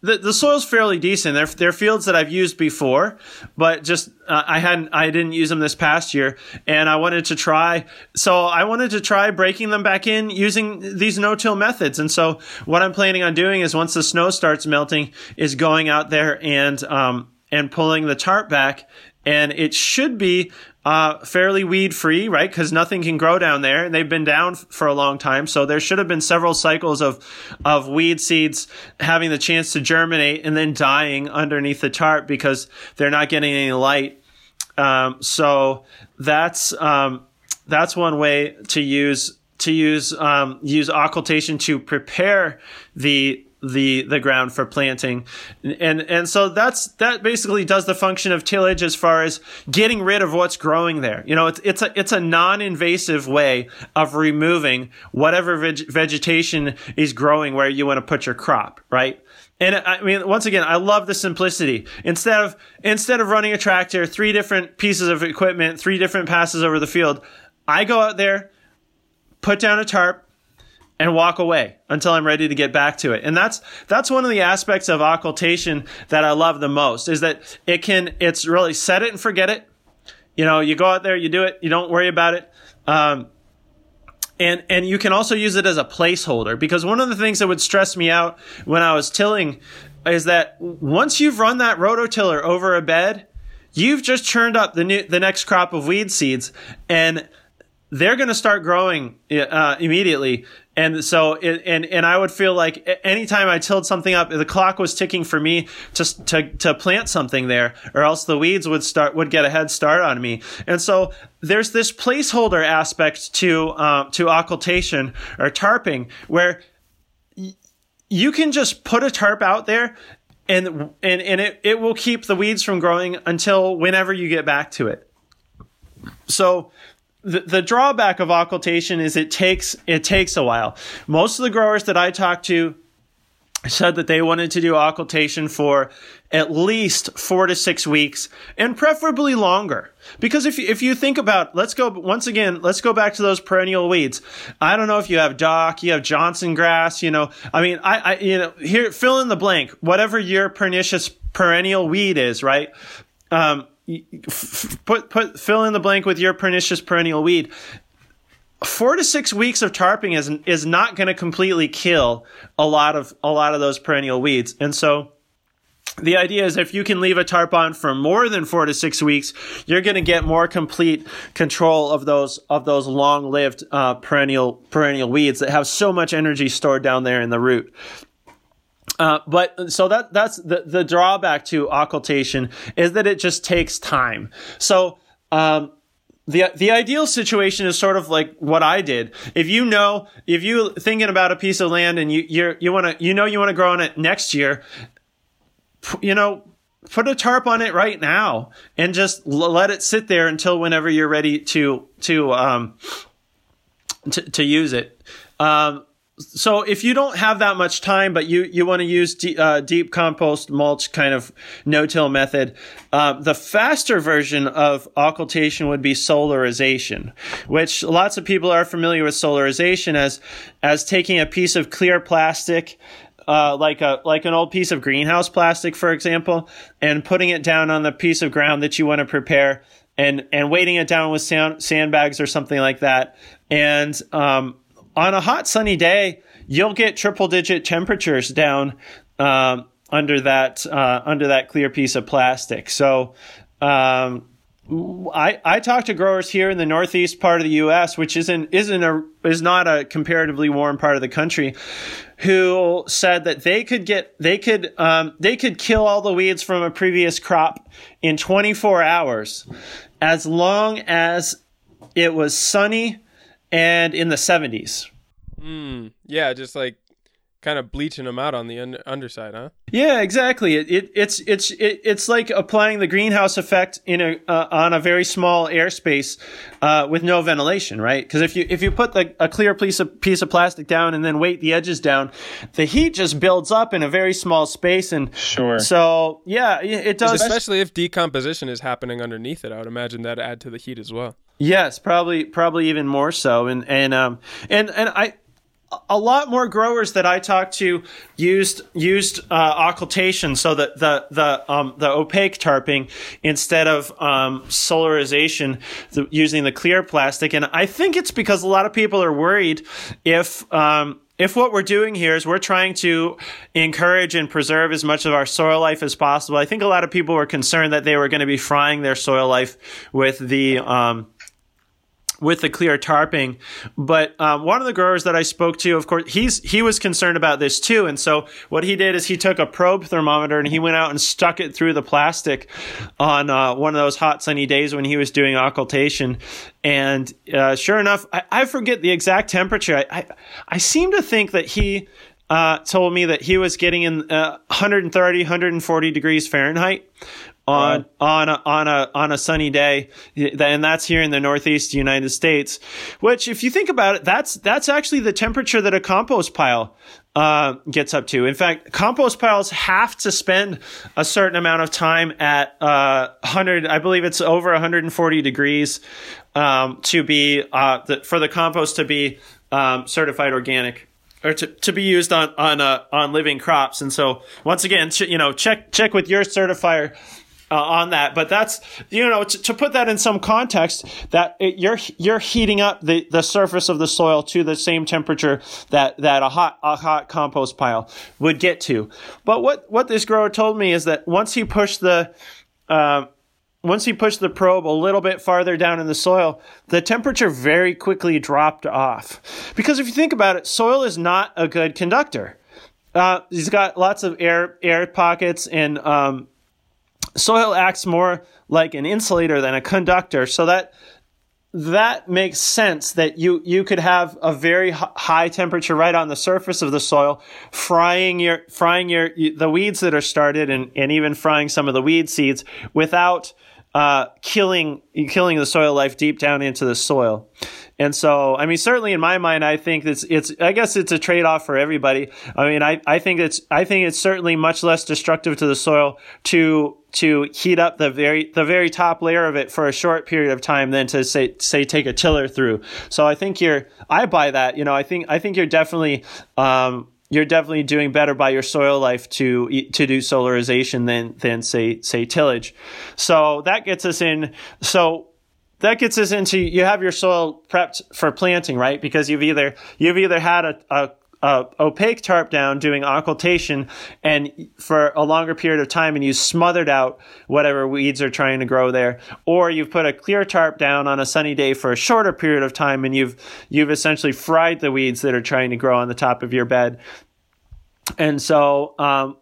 the, the soil's fairly decent. They're, they're fields that I've used before, but just uh, I hadn't I didn't use them this past year, and I wanted to try. So I wanted to try breaking them back in using these no-till methods. And so what I'm planning on doing is once the snow starts melting, is going out there and um, and pulling the tarp back, and it should be uh, fairly weed free, right? Because nothing can grow down there, and they've been down f- for a long time. So there should have been several cycles of of weed seeds having the chance to germinate and then dying underneath the tarp because they're not getting any light. Um, so that's um, that's one way to use to use um, use occultation to prepare the the the ground for planting. And and so that's that basically does the function of tillage as far as getting rid of what's growing there. You know it's it's a it's a non-invasive way of removing whatever veg- vegetation is growing where you want to put your crop right? And I mean, once again, I love the simplicity. Instead of instead of running a tractor, three different pieces of equipment, three different passes over the field, I go out there, put down a tarp, and walk away until I'm ready to get back to it. And that's that's one of the aspects of occultation that I love the most is that it can it's really set it and forget it. You know, you go out there, you do it, you don't worry about it. Um, and and you can also use it as a placeholder because one of the things that would stress me out when I was tilling is that once you've run that rototiller over a bed, you've just churned up the new the next crop of weed seeds and they're going to start growing uh, immediately. And so, it, and and I would feel like anytime I tilled something up, the clock was ticking for me to to to plant something there, or else the weeds would start would get a head start on me. And so, there's this placeholder aspect to um, to occultation or tarping where y- you can just put a tarp out there and and and it, it will keep the weeds from growing until whenever you get back to it. So the, the drawback of occultation is it takes it takes a while. Most of the growers that I talked to said that they wanted to do occultation for at least four to six weeks and preferably longer. Because if you, if you think about, let's go once again, let's go back to those perennial weeds. I don't know if you have dock, you have Johnson grass, you know, I mean, I, I, you know, here, fill in the blank, whatever your pernicious perennial weed is, right? Um, put put fill in the blank with your pernicious perennial weed. Four to six weeks of tarping is is not going to completely kill a lot of a lot of those perennial weeds, and so the idea is if you can leave a tarp on for more than four to six weeks, you're going to get more complete control of those of those long lived uh, perennial perennial weeds that have so much energy stored down there in the root. Uh, but so that that's the the drawback to occultation is that it just takes time. So um, the the ideal situation is sort of like what I did. If you know, if you thinking about a piece of land and you you you want to you know you want to grow on it next year, you know, put a tarp on it right now and just l- let it sit there until whenever you're ready to to um to, to use it. Um, so if you don't have that much time, but you, you want to use deep, uh, deep compost mulch kind of no-till method, uh, the faster version of occultation would be solarization, which lots of people are familiar with solarization as as taking a piece of clear plastic. Uh, like a like an old piece of greenhouse plastic, for example, and putting it down on the piece of ground that you want to prepare, and and weighting it down with sand, sandbags or something like that, and um, on a hot sunny day, you'll get triple digit temperatures down um, under that uh, under that clear piece of plastic. So um, I I talked to growers here in the northeast part of the U.S., which isn't isn't a is not a comparatively warm part of the country, who said that they could get they could um, they could kill all the weeds from a previous crop in 24 hours, as long as it was sunny and in the 70s. Mm, yeah, just like kind of bleaching them out on the un- underside, huh? Yeah, exactly. It, it it's it's it, it's like applying the greenhouse effect in a uh, on a very small airspace uh, with no ventilation, right? Because if you if you put the, a clear piece of piece of plastic down and then weight the edges down, the heat just builds up in a very small space, and sure. So yeah, it does. Especially if decomposition is happening underneath it, I would imagine that add to the heat as well. Yes, probably probably even more so, and and um and and I a lot more growers that I talked to used used uh, occultation, so that the the um, the opaque tarping instead of um, solarization using the clear plastic, and I think it's because a lot of people are worried if um, if what we're doing here is we're trying to encourage and preserve as much of our soil life as possible, I think a lot of people were concerned that they were going to be frying their soil life with the um, with the clear tarping. But um, one of the growers that I spoke to, of course, he's he was concerned about this too. And so what he did is he took a probe thermometer and he went out and stuck it through the plastic on uh, one of those hot sunny days when he was doing occultation. And uh, sure enough, I, I, forget the exact temperature. I, I, I seem to think that he uh, told me that he was getting in uh, 130, 140 degrees Fahrenheit on on a, on a on a sunny day, and that's here in the Northeast United States. Which, if you think about it, that's that's actually the temperature that a compost pile uh, gets up to. In fact, compost piles have to spend a certain amount of time at uh, 100, I believe it's over 140 degrees um, to be uh, the, for the compost to be um, certified organic or to, to be used on on uh, on living crops. And so once again, ch- you know, check check with your certifier uh, on that. But that's you know to, to put that in some context that it, you're you're heating up the, the surface of the soil to the same temperature that that a hot a hot compost pile would get to. But what what this grower told me is that once he pushed the uh, once he pushed the probe a little bit farther down in the soil, the temperature very quickly dropped off. Because if you think about it, soil is not a good conductor. Uh, he's got lots of air air pockets, and um, soil acts more like an insulator than a conductor. So that that makes sense that you you could have a very high temperature right on the surface of the soil frying your frying your the weeds that are started and, and even frying some of the weed seeds without uh, killing killing the soil life deep down into the soil. And so, I mean, certainly in my mind, I think it's it's I guess it's a trade off for everybody. I mean, I, I think it's I think it's certainly much less destructive to the soil to to heat up the very the very top layer of it for a short period of time than to say say take a tiller through. So I think you're I buy that. You know, I think I think you're definitely um, you're definitely doing better by your soil life to to do solarization than than say say tillage. So that gets us in. So that gets us into you have your soil prepped for planting, right? Because you've either you've either had a, a uh, opaque tarp down doing occultation and for a longer period of time and you smothered out whatever weeds are trying to grow there or you've put a clear tarp down on a sunny day for a shorter period of time and you've you've essentially fried the weeds that are trying to grow on the top of your bed and so um,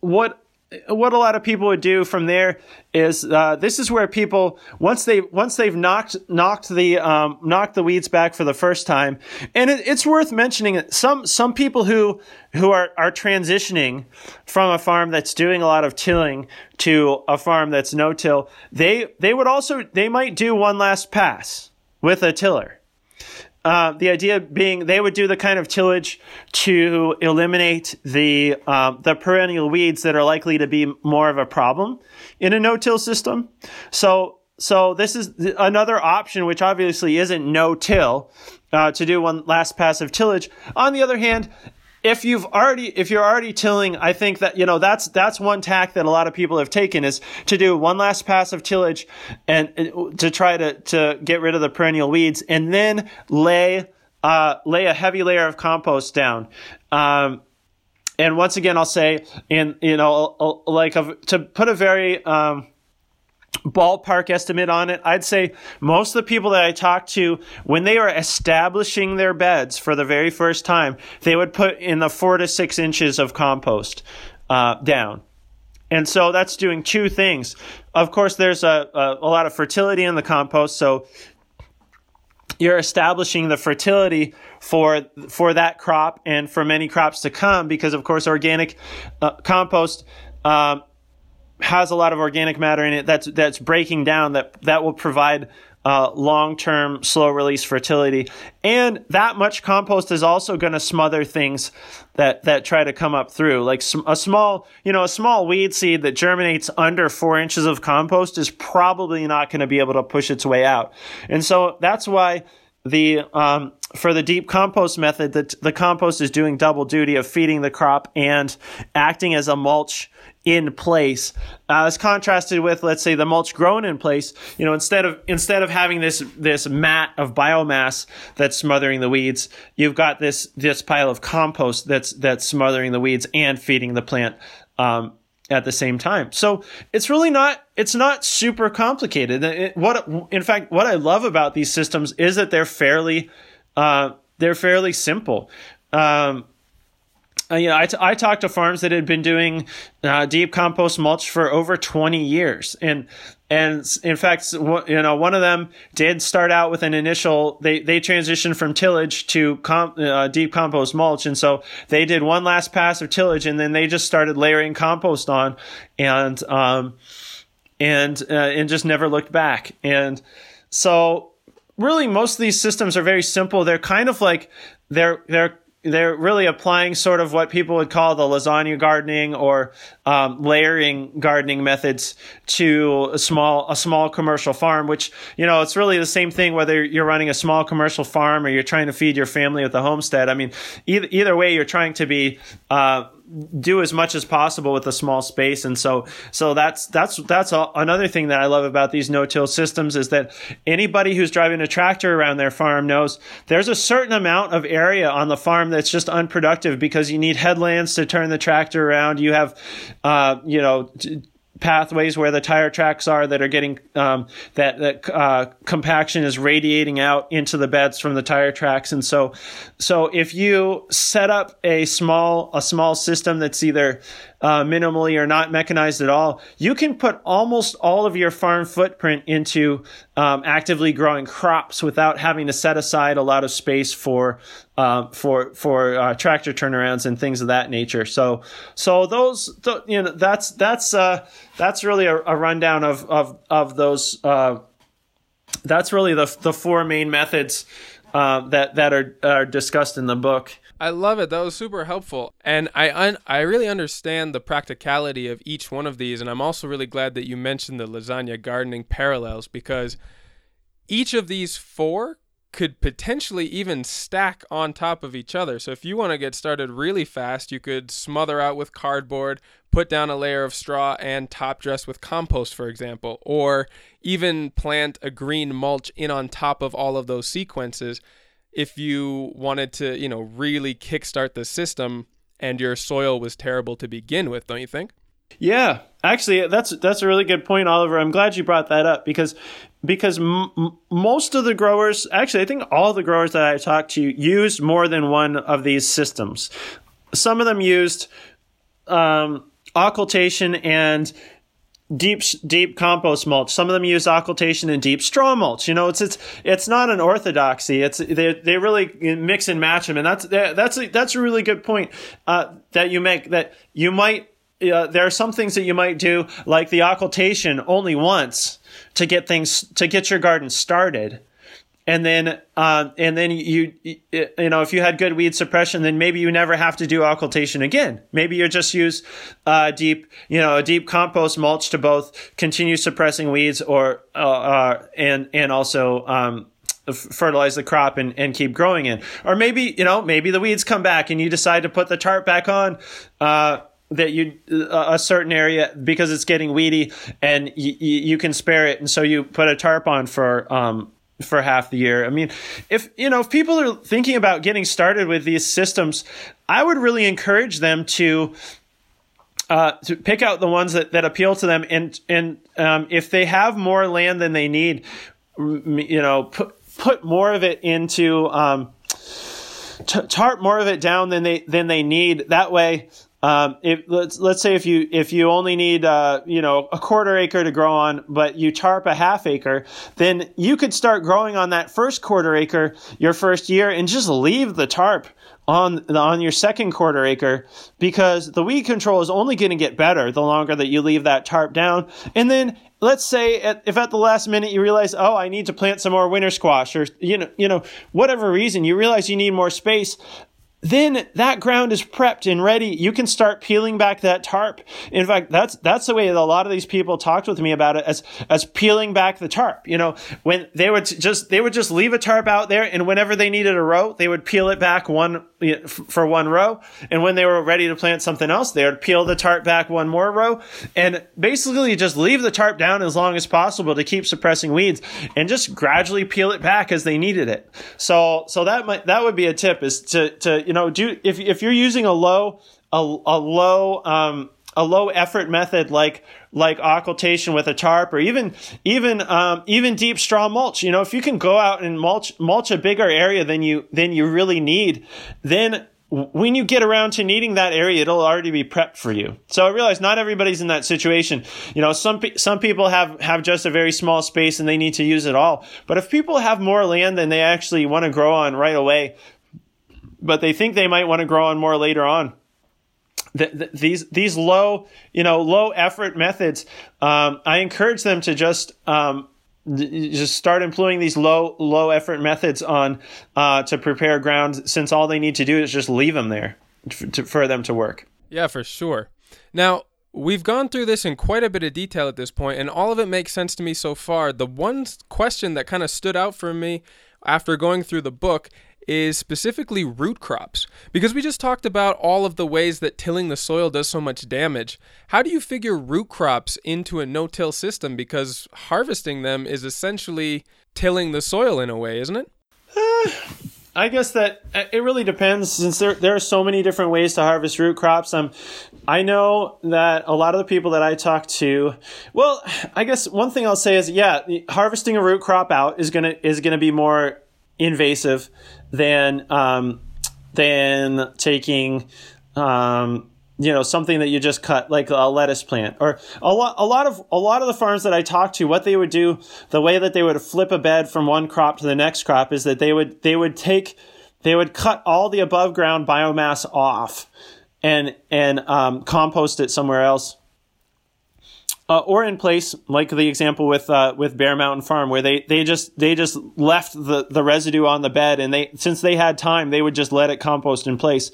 what what a lot of people would do from there is uh, this is where people once they once they've knocked knocked the um, knocked the weeds back for the first time, and it, it's worth mentioning that some some people who who are are transitioning from a farm that's doing a lot of tilling to a farm that's no till, they they would also they might do one last pass with a tiller. Uh, the idea being they would do the kind of tillage to eliminate the um, the perennial weeds that are likely to be more of a problem in a no-till system. So so this is another option, which obviously isn't no-till, uh, to do one last pass of tillage. On the other hand, if you've already if you're already tilling, I think that you know that's that's one tack that a lot of people have taken is to do one last pass of tillage and, and to try to to get rid of the perennial weeds and then lay uh, lay a heavy layer of compost down. Um, and once again, I'll say, in you know, like a, to put a very um, ballpark estimate on it, I'd say most of the people that I talk to, when they are establishing their beds for the very first time, they would put in the four to six inches of compost uh, down. And so that's doing two things. Of course, there's a, a, a lot of fertility in the compost, so you're establishing the fertility for for that crop and for many crops to come because of course organic uh, compost um, has a lot of organic matter in it that's that's breaking down that that will provide uh, long-term slow release fertility. And that much compost is also going to smother things that that try to come up through. Like a small you know a small weed seed that germinates under four inches of compost is probably not going to be able to push its way out. And so that's why the um, for the deep compost method that the compost is doing double duty of feeding the crop and acting as a mulch in place. Uh, as contrasted with let's say the mulch grown in place you know instead of instead of having this this mat of biomass that's smothering the weeds you've got this this pile of compost that's that's smothering the weeds and feeding the plant um, at the same time. So it's really not it's not super complicated. It, what in fact what i love about these systems is that they're fairly uh, they're fairly simple. Um, uh, you know, I, t- I talked to farms that had been doing uh, deep compost mulch for over 20 years. And, and in fact, you know, one of them did start out with an initial, they, they transitioned from tillage to com- uh, deep compost mulch. And so they did one last pass of tillage and then they just started layering compost on and, um, and, uh, and just never looked back. And so really most of these systems are very simple. They're kind of like, they're, they're, they're really applying sort of what people would call the lasagna gardening or um, layering gardening methods to a small a small commercial farm. Which you know it's really the same thing whether you're running a small commercial farm or you're trying to feed your family with a homestead. I mean, either either way, you're trying to be uh, do as much as possible with a small space. And so so that's that's that's another thing that I love about these no-till systems is that anybody who's driving a tractor around their farm knows there's a certain amount of area on the farm that's just unproductive because you need headlands to turn the tractor around. You have uh, you know pathways where the tire tracks are that are getting um, that that uh, compaction is radiating out into the beds from the tire tracks. And so so if you set up a small a small system that's either uh, minimally or not mechanized at all, you can put almost all of your farm footprint into um, actively growing crops without having to set aside a lot of space for uh, for for uh, tractor turnarounds and things of that nature. So so those th- you know that's that's uh, that's really a, a, rundown of of of those. Uh, that's really the the four main methods uh, that that are are discussed in the book. I love it. That was super helpful. And I un- I really understand the practicality of each one of these and I'm also really glad that you mentioned the lasagna gardening parallels because each of these four could potentially even stack on top of each other. So if you want to get started really fast, you could smother out with cardboard, put down a layer of straw and top dress with compost for example, or even plant a green mulch in on top of all of those sequences if you wanted to, you know, really kickstart the system and your soil was terrible to begin with, don't you think? Yeah, actually, that's that's a really good point, Oliver. I'm glad you brought that up because because m- most of the growers, actually, I think all the growers that I talked to used more than one of these systems. Some of them used um, occultation and deep deep compost mulch. Some of them use occultation and deep straw mulch. You know, it's it's it's not an orthodoxy. It's they they really mix and match them, and that's that's a, that's a really good point uh, that you make. That you might uh, there are some things that you might do, like the occultation, only once to get things to get your garden started. And then uh, and then you you know if you had good weed suppression then maybe you never have to do occultation again. Maybe you just use uh, deep you know a deep compost mulch to both continue suppressing weeds or uh, uh and and also um, fertilize the crop and, and keep growing in or maybe you know maybe the weeds come back and you decide to put the tarp back on uh, that you a certain area because it's getting weedy and you, you can spare it and so you put a tarp on for um, for half the year. I mean, if you know, if people are thinking about getting started with these systems, I would really encourage them to uh, to pick out the ones that, that appeal to them, and and um, if they have more land than they need, you know, put put more of it into um, t- tarp more of it down than they than they need. That way, um, if let's let's say if you if you only need uh, you know a quarter acre to grow on, but you tarp a half acre, then you could start growing on that first quarter acre your first year and just leave the tarp on on your second quarter acre because the weed control is only going to get better the longer that you leave that tarp down. And then let's say at, if at the last minute you realize, oh, I need to plant some more winter squash, or you know, you know, whatever reason you realize you need more space then that ground is prepped and ready. You can start peeling back that tarp. In fact, that's that's the way that a lot of these people talked with me about it as as peeling back the tarp. You know, when they would just they would just leave a tarp out there, and whenever they needed a row, they would peel it back one for one row, and when they were ready to plant something else, they would peel the tarp back one more row, and basically just leave the tarp down as long as possible to keep suppressing weeds, and just gradually peel it back as they needed it. So so that might that would be a tip is to to you know, do if if you're using a low a, a low um, a low effort method like like occultation with a tarp or even even um, even deep straw mulch you know if you can go out and mulch mulch a bigger area than you than you really need then when you get around to needing that area, it'll already be prepped for you. So I realize not everybody's in that situation. You know, some some people have have just a very small space and they need to use it all. But if people have more land than they actually want to grow on right away, but they think they might want to grow on more later on. The, the, these these low you know low effort methods, um, I encourage them to just um, just start employing these low low effort methods on uh, to prepare ground since all they need to do is just leave them there for, to, for them to work. Yeah, for sure. Now, we've gone through this in quite a bit of detail at this point, and all of it makes sense to me so far. The one question that kind of stood out for me after going through the book is specifically root crops. Because we just talked about all of the ways that tilling the soil does so much damage. How do you figure root crops into a no till system? Because harvesting them is essentially tilling the soil in a way, isn't it? Uh, I guess that uh, it really depends since there, there are so many different ways to harvest root crops. Um, I know that a lot of the people that I talk to, well, I guess one thing I'll say is, yeah, harvesting a root crop out is gonna is gonna be more invasive than um, than taking um, you know something that you just cut like a lettuce plant or a lot a lot of a lot of the farms that I talk to what they would do the way that they would flip a bed from one crop to the next crop is that they would they would take they would cut all the above ground biomass off and and um, compost it somewhere else uh, or in place, like the example with uh, with Bear Mountain Farm, where they, they just they just left the, the residue on the bed, and they since they had time, they would just let it compost in place.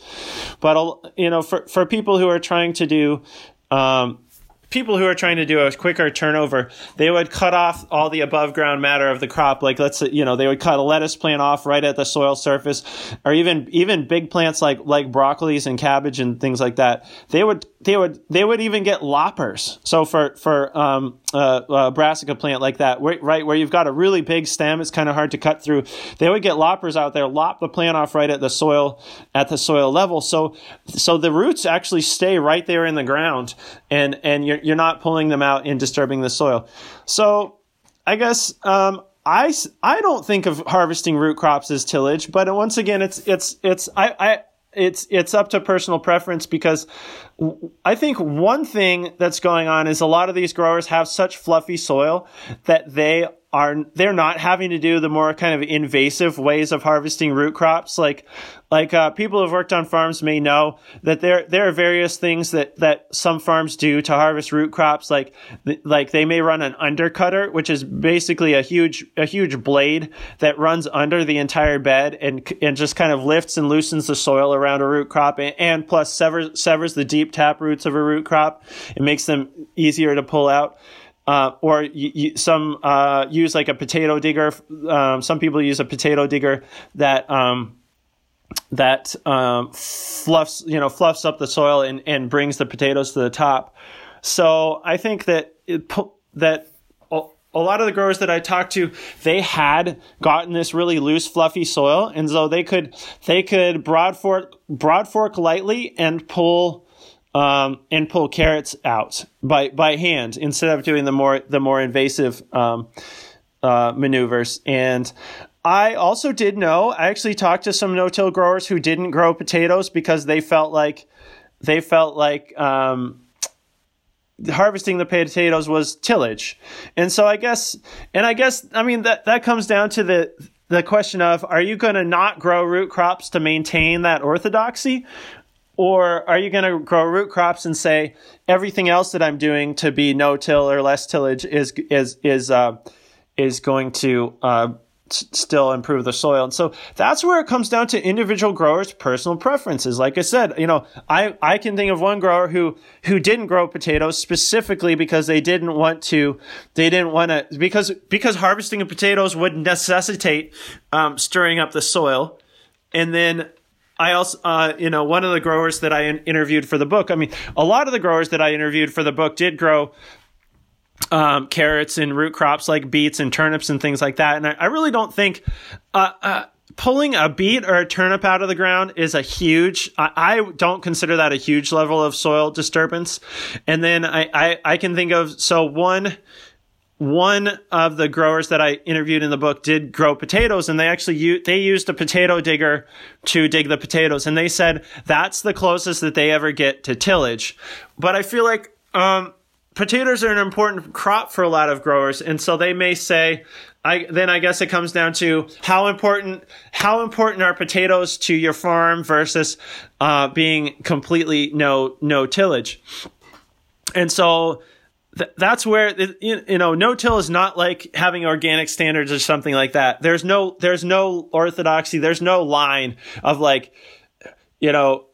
But you know, for for people who are trying to do um, people who are trying to do a quicker turnover, they would cut off all the above ground matter of the crop. Like let's you know they would cut a lettuce plant off right at the soil surface, or even even big plants like like broccolis and cabbage and things like that. They would they would they would even get loppers. So for for um, uh, a brassica plant like that, right where you've got a really big stem, it's kind of hard to cut through. They would get loppers out there, lop the plant off right at the soil at the soil level. So so the roots actually stay right there in the ground, and and you're you're not pulling them out and disturbing the soil. So I guess um, I, I don't think of harvesting root crops as tillage, but once again, it's it's it's I, I it's it's up to personal preference because I think one thing that's going on is a lot of these growers have such fluffy soil that they are they're not having to do the more kind of invasive ways of harvesting root crops. Like like uh, people who've worked on farms may know that there there are various things that that some farms do to harvest root crops. Like like they may run an undercutter which is basically a huge a huge blade that runs under the entire bed and and just kind of lifts and loosens the soil around a root crop and, and plus severs severs the deep tap roots of a root crop. It makes them easier to pull out uh, or some uh, use like a potato digger. Um, some people use a potato digger that um, that um, fluffs you know fluffs up the soil and, and brings the potatoes to the top. So I think that it, that a lot of the growers that I talked to, they had gotten this really loose, fluffy soil, and so they could they could broad fork broad fork lightly and pull um, and pull carrots out by by hand instead of doing the more the more invasive um, uh, maneuvers. And I also did know I actually talked to some no-till growers who didn't grow potatoes because they felt like they felt like um, harvesting the potatoes was tillage. And so I guess and I guess I mean that that comes down to the the question of are you going to not grow root crops to maintain that orthodoxy or are you going to grow root crops and say everything else that I'm doing to be no till or less tillage is is is uh, is going to uh, s- still improve the soil? And so that's where it comes down to individual growers' personal preferences. Like I said, you know, I I can think of one grower who who didn't grow potatoes specifically because they didn't want to they didn't want to because because harvesting of potatoes would necessitate um, stirring up the soil and then I also, uh, you know, one of the growers that I in- interviewed for the book. I mean, a lot of the growers that I interviewed for the book did grow um, carrots and root crops like beets and turnips and things like that. And I, I really don't think uh, uh, pulling a beet or a turnip out of the ground is a huge. I, I, don't consider that a huge level of soil disturbance. And then I, I, I can think of so one one of the growers that I interviewed in the book did grow potatoes and they actually u- they used a potato digger to dig the potatoes and they said that's the closest that they ever get to tillage. But I feel like um, potatoes are an important crop for a lot of growers and so they may say I then I guess it comes down to how important how important are potatoes to your farm versus uh, being completely no no tillage. And so th- that's where it, you, you know no-till is not like having organic standards or something like that. There's no there's no orthodoxy. There's no line of like you know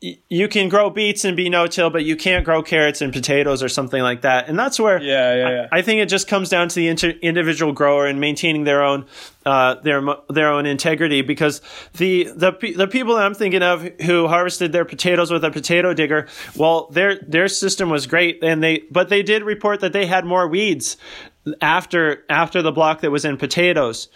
you can grow beets and be no-till, but you can't grow carrots and potatoes or something like that. And that's where yeah, yeah, yeah. I, I, think it just comes down to the inter- individual grower and maintaining their own uh, their their own integrity. Because the the the people that I'm thinking of who harvested their potatoes with a potato digger, well, their their system was great, and they but they did report that they had more weeds after after the block that was in potatoes,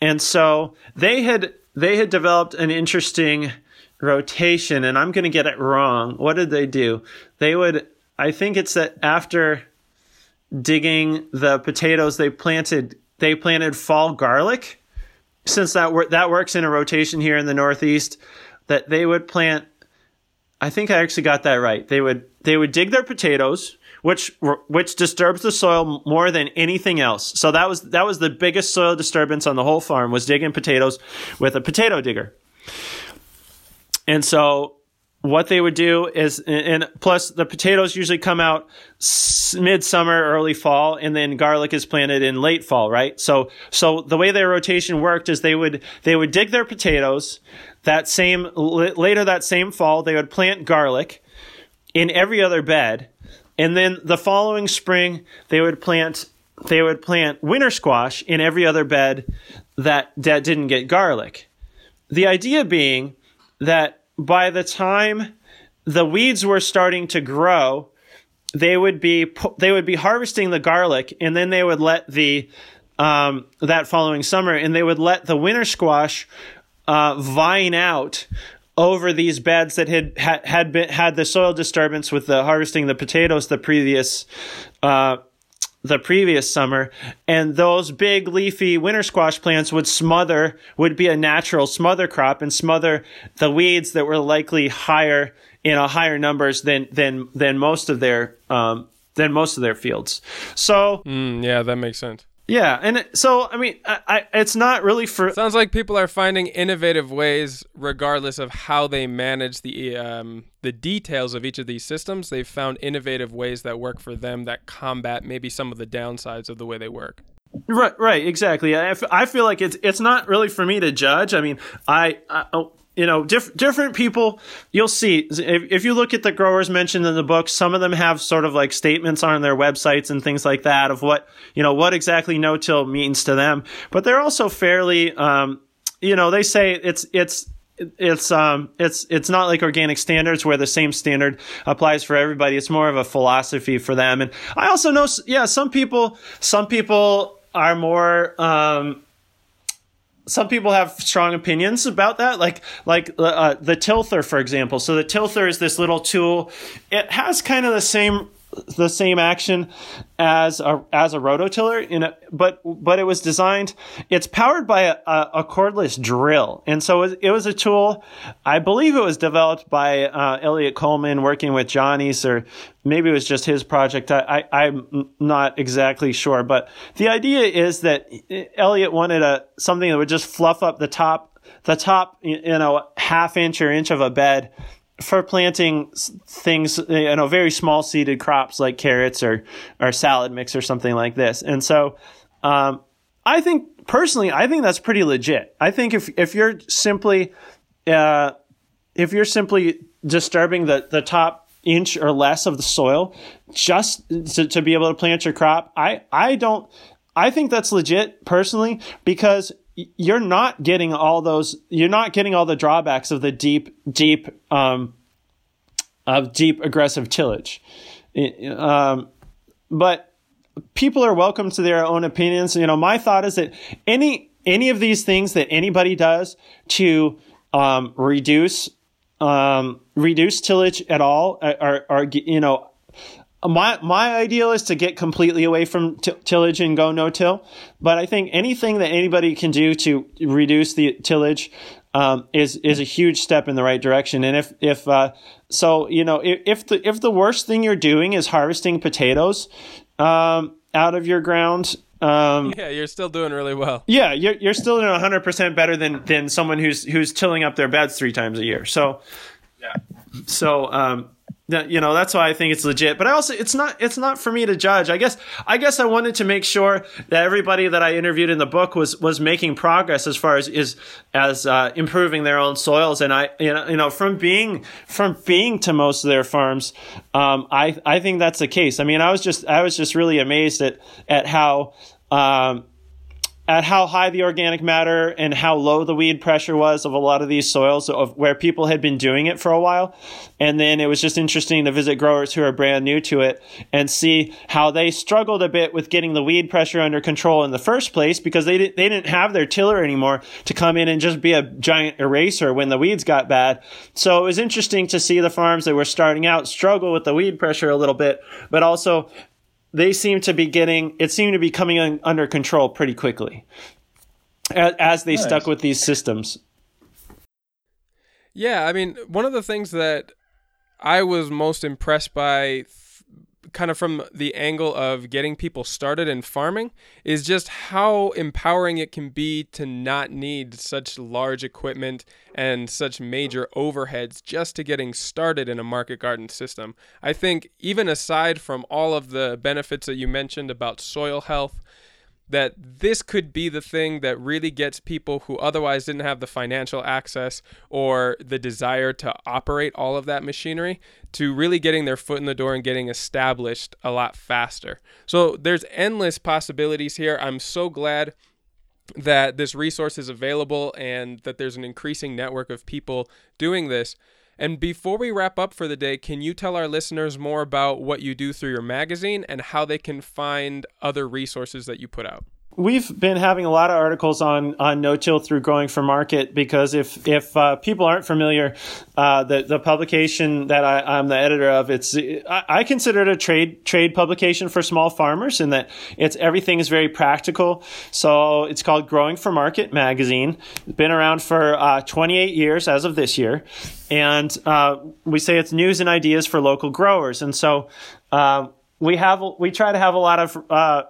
and so they had they had developed an interesting rotation, and I'm going to get it wrong. What did they do? They would, I think it's that after digging the potatoes, they planted they planted fall garlic. Since that wor- that works in a rotation here in the Northeast, that they would plant. I think I actually got that right. They would they would dig their potatoes, which which disturbs the soil more than anything else. So that was that was the biggest soil disturbance on the whole farm was digging potatoes with a potato digger. And so what they would do is, and plus the potatoes usually come out midsummer, early fall, and then garlic is planted in late fall, right? So, so the way their rotation worked is they would, they would dig their potatoes that same, later that same fall, they would plant garlic in every other bed. And then the following spring, they would plant, they would plant winter squash in every other bed that, that didn't get garlic. The idea being that by the time the weeds were starting to grow, they would be they would be harvesting the garlic, and then they would let the um, that following summer, and they would let the winter squash uh, vine out over these beds that had had had, been, had the soil disturbance with the harvesting the potatoes the previous uh, the previous summer and those big leafy winter squash plants would smother would be a natural smother crop and smother the weeds that were likely higher in a higher numbers than than than most of their um, than most of their fields. So mm, yeah that makes sense yeah, and so I mean, I, I, it's not really for. Sounds like people are finding innovative ways, regardless of how they manage the um, the details of each of these systems. They've found innovative ways that work for them that combat maybe some of the downsides of the way they work. Right, right, exactly. I, I feel like it's it's not really for me to judge. I mean, I, I oh, you know, diff- different people, you'll see. If, if you look at the growers mentioned in the book, some of them have sort of like statements on their websites and things like that of what, you know, what exactly no-till means to them. But they're also fairly, um, you know, they say it's, it's, it's um it's it's not like organic standards where the same standard applies for everybody it's more of a philosophy for them and i also know yeah some people some people are more um some people have strong opinions about that like like uh, the tilther for example. So the tilther is this little tool. It has kind of the same the same action as a as a rototiller in a, but but it was designed it's powered by a, a, cordless drill. And so it was, it was, a tool i believe it was developed by uh, eliot coleman working with johnny's or maybe it was just his project. I, I i'm not exactly sure. But the idea is that eliot wanted a something that would just fluff up the top the top you know half inch or inch of a bed for planting things, you know, very small seeded crops like carrots or or salad mix or something like this. And so, um, I think personally, I think that's pretty legit. I think if if you're simply uh, if you're simply disturbing the the top inch or less of the soil just to, to be able to plant your crop, I I don't. I think that's legit personally because you're not getting all those you're not getting all the drawbacks of the deep deep um, of deep aggressive tillage. Um, but people are welcome to their own opinions. You know my thought is that any any of these things that anybody does to um, reduce um, reduce tillage at all are, are you know my my ideal is to get completely away from t- tillage and go no till. But I think anything that anybody can do to reduce the tillage um, is is a huge step in the right direction. And if if uh, so, you know, if, if the if the worst thing you're doing is harvesting potatoes um, out of your ground. Um, yeah, you're still doing really well. Yeah, you're you're still doing 100 percent better than than someone who's who's tilling up their beds three times a year. So, yeah. So, you know that's why I think it's legit. But I also it's not it's not for me to judge. I guess I guess I wanted to make sure that everybody that I interviewed in the book was was making progress as far as is as uh, improving their own soils. And I you know you know from being from being to most of their farms, um, I I think that's the case. I mean I was just I was just really amazed at at how. Um, at how high the organic matter and how low the weed pressure was of a lot of these soils of where people had been doing it for a while. And then it was just interesting to visit growers who are brand new to it and see how they struggled a bit with getting the weed pressure under control in the first place because they, didn't, they didn't have their tiller anymore to come in and just be a giant eraser when the weeds got bad. So it was interesting to see the farms that were starting out struggle with the weed pressure a little bit, but also they seem to be getting it seemed to be coming under control pretty quickly as, as they nice. stuck with these systems. Yeah, I mean, one of the things that I was most impressed by kind of from the angle of getting people started in farming is just how empowering it can be to not need such large equipment and such major overheads just to getting started in a market garden system. I think even aside from all of the benefits that you mentioned about soil health that this could be the thing that really gets people who otherwise didn't have the financial access or the desire to operate all of that machinery to really getting their foot in the door and getting established a lot faster. So there's endless possibilities here. I'm so glad that this resource is available and that there's an increasing network of people doing this. And before we wrap up for the day, can you tell our listeners more about what you do through your magazine and how they can find other resources that you put out? We've been having a lot of articles on on no-till through growing for market because if if uh, people aren't familiar, uh, the the publication that I, am the editor of, it's I, I, consider it a trade trade publication for small farmers in that it's everything is very practical. So it's called Growing for Market magazine. It's been around for uh, 28 years as of this year, and uh, we say it's news and ideas for local growers. And so uh, we have we try to have a lot of uh,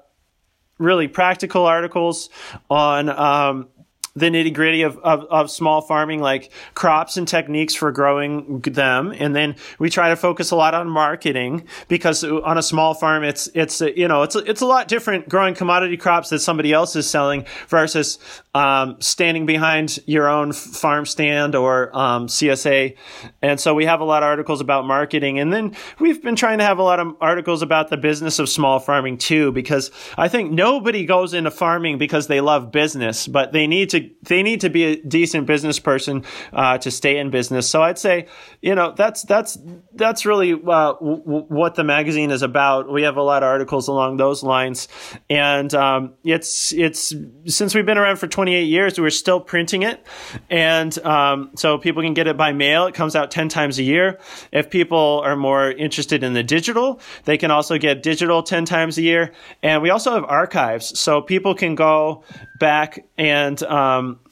really practical articles on um, the nitty gritty of, of, of, small farming, like crops and techniques for growing them. And then we try to focus a lot on marketing because on a small farm, it's, it's, you know, it's, it's a lot different growing commodity crops that somebody else is selling versus, um, standing behind your own farm stand or, um, CSA. And so we have a lot of articles about marketing. And then we've been trying to have a lot of articles about the business of small farming too, because I think nobody goes into farming because they love business, but they need to they need to be a decent business person uh, to stay in business. So I'd say, you know, that's that's that's really uh, w- what the magazine is about. We have a lot of articles along those lines, and um, it's it's since we've been around for 28 years, we're still printing it, and um, so people can get it by mail. It comes out 10 times a year. If people are more interested in the digital, they can also get digital 10 times a year, and we also have archives, so people can go back and um,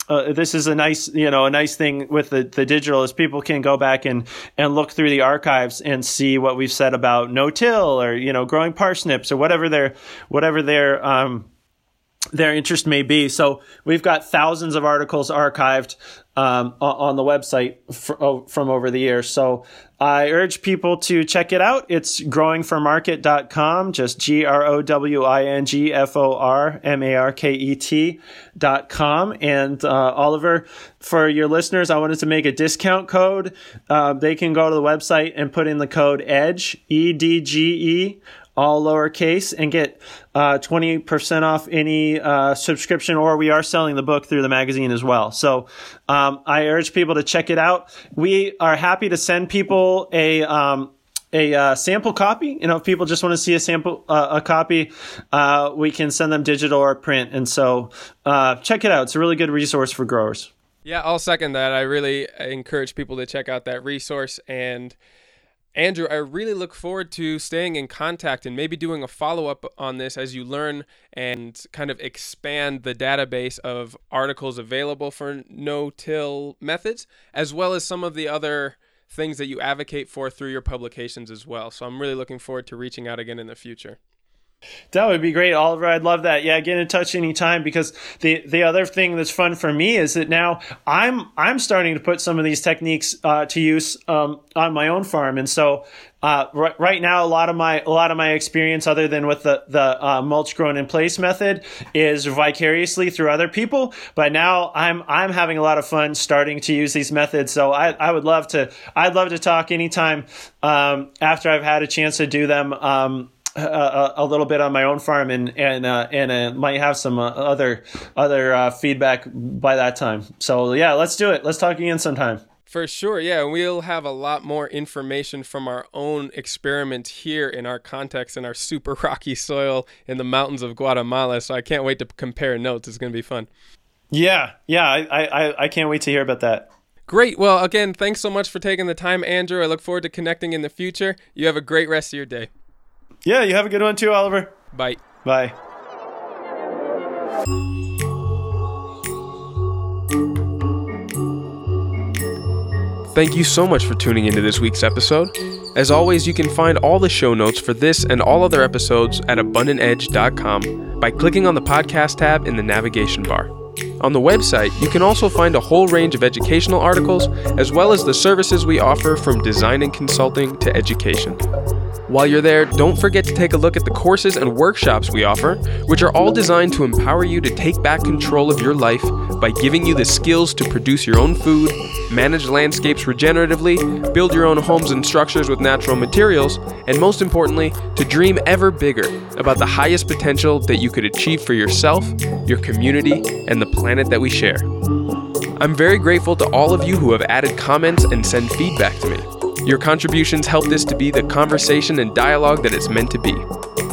uh, this is a nice you know a nice thing with the, the digital is people can go back and and look through the archives and see what we've said about no till or you know growing parsnips or whatever their whatever their um, their interest may be. So we've got thousands of articles archived um, on the website from over the years. So I urge people to check it out. It's growingformarket.com, just G R O W I N G F O R M A R K E T.com. And uh, Oliver, for your listeners, I wanted to make a discount code. Uh, they can go to the website and put in the code EDGE, E D G E all lowercase, and get uh, 20% off any uh, subscription, or we are selling the book through the magazine as well. So um, I urge people to check it out. We are happy to send people a. Um, a uh, sample copy. You know, if people just want to see a sample, uh, a copy, uh, we can send them digital or print. And so, uh, check it out. It's a really good resource for growers. Yeah, I'll second that. I really encourage people to check out that resource and Andrew, I really look forward to staying in contact and maybe doing a follow up on this as you learn and kind of expand the database of articles available for no till methods, as well as some of the other things that you advocate for through your publications as well. So I'm really looking forward to reaching out again in the future. That would be great, Oliver. I'd love that. Yeah, get in touch anytime because the the other thing that's fun for me is that now I'm I'm starting to put some of these techniques uh, to use um, on my own farm, and so uh, right, right now a lot of my a lot of my experience, other than with the the uh, mulch grown in place method, is vicariously through other people. But now I'm I'm having a lot of fun starting to use these methods. So I, I would love to I'd love to talk anytime um, after I've had a chance to do them. Um, a, a, little bit on my own farm and and uh, and uh, might have some uh, other other uh, feedback by that time. So yeah, let's do it. Let's talk again sometime. For sure, yeah, we'll have a lot more information from our own experiment here in our context in our super rocky soil in the mountains of Guatemala. So I can't wait to compare notes. It's going to be fun. Yeah, yeah, I, I I can't wait to hear about that. Great. Well, again, thanks so much for taking the time, Andrew. I look forward to connecting in the future. You have a great rest of your day. Yeah, you have a good one too, Oliver. Bye. Bye. Thank you so much for tuning into this week's episode. As always, you can find all the show notes for this and all other episodes at abundantedge.com by clicking on the podcast tab in the navigation bar. On the website, you can also find a whole range of educational articles, as well as the services we offer from design and consulting to education. While you're there, don't forget to take a look at the courses and workshops we offer, which are all designed to empower you to take back control of your life by giving you the skills to produce your own food, manage landscapes regeneratively, build your own homes and structures with natural materials, and most importantly, to dream ever bigger about the highest potential that you could achieve for yourself, your community, and the planet that we share. I'm very grateful to all of you who have added comments and send feedback to me. Your contributions help this to be the conversation and dialogue that it's meant to be.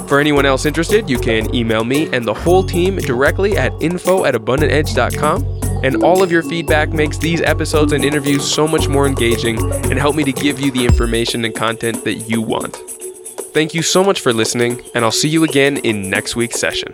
For anyone else interested, you can email me and the whole team directly at info at abundantedge.com. And all of your feedback makes these episodes and interviews so much more engaging and help me to give you the information and content that you want. Thank you so much for listening, and I'll see you again in next week's session.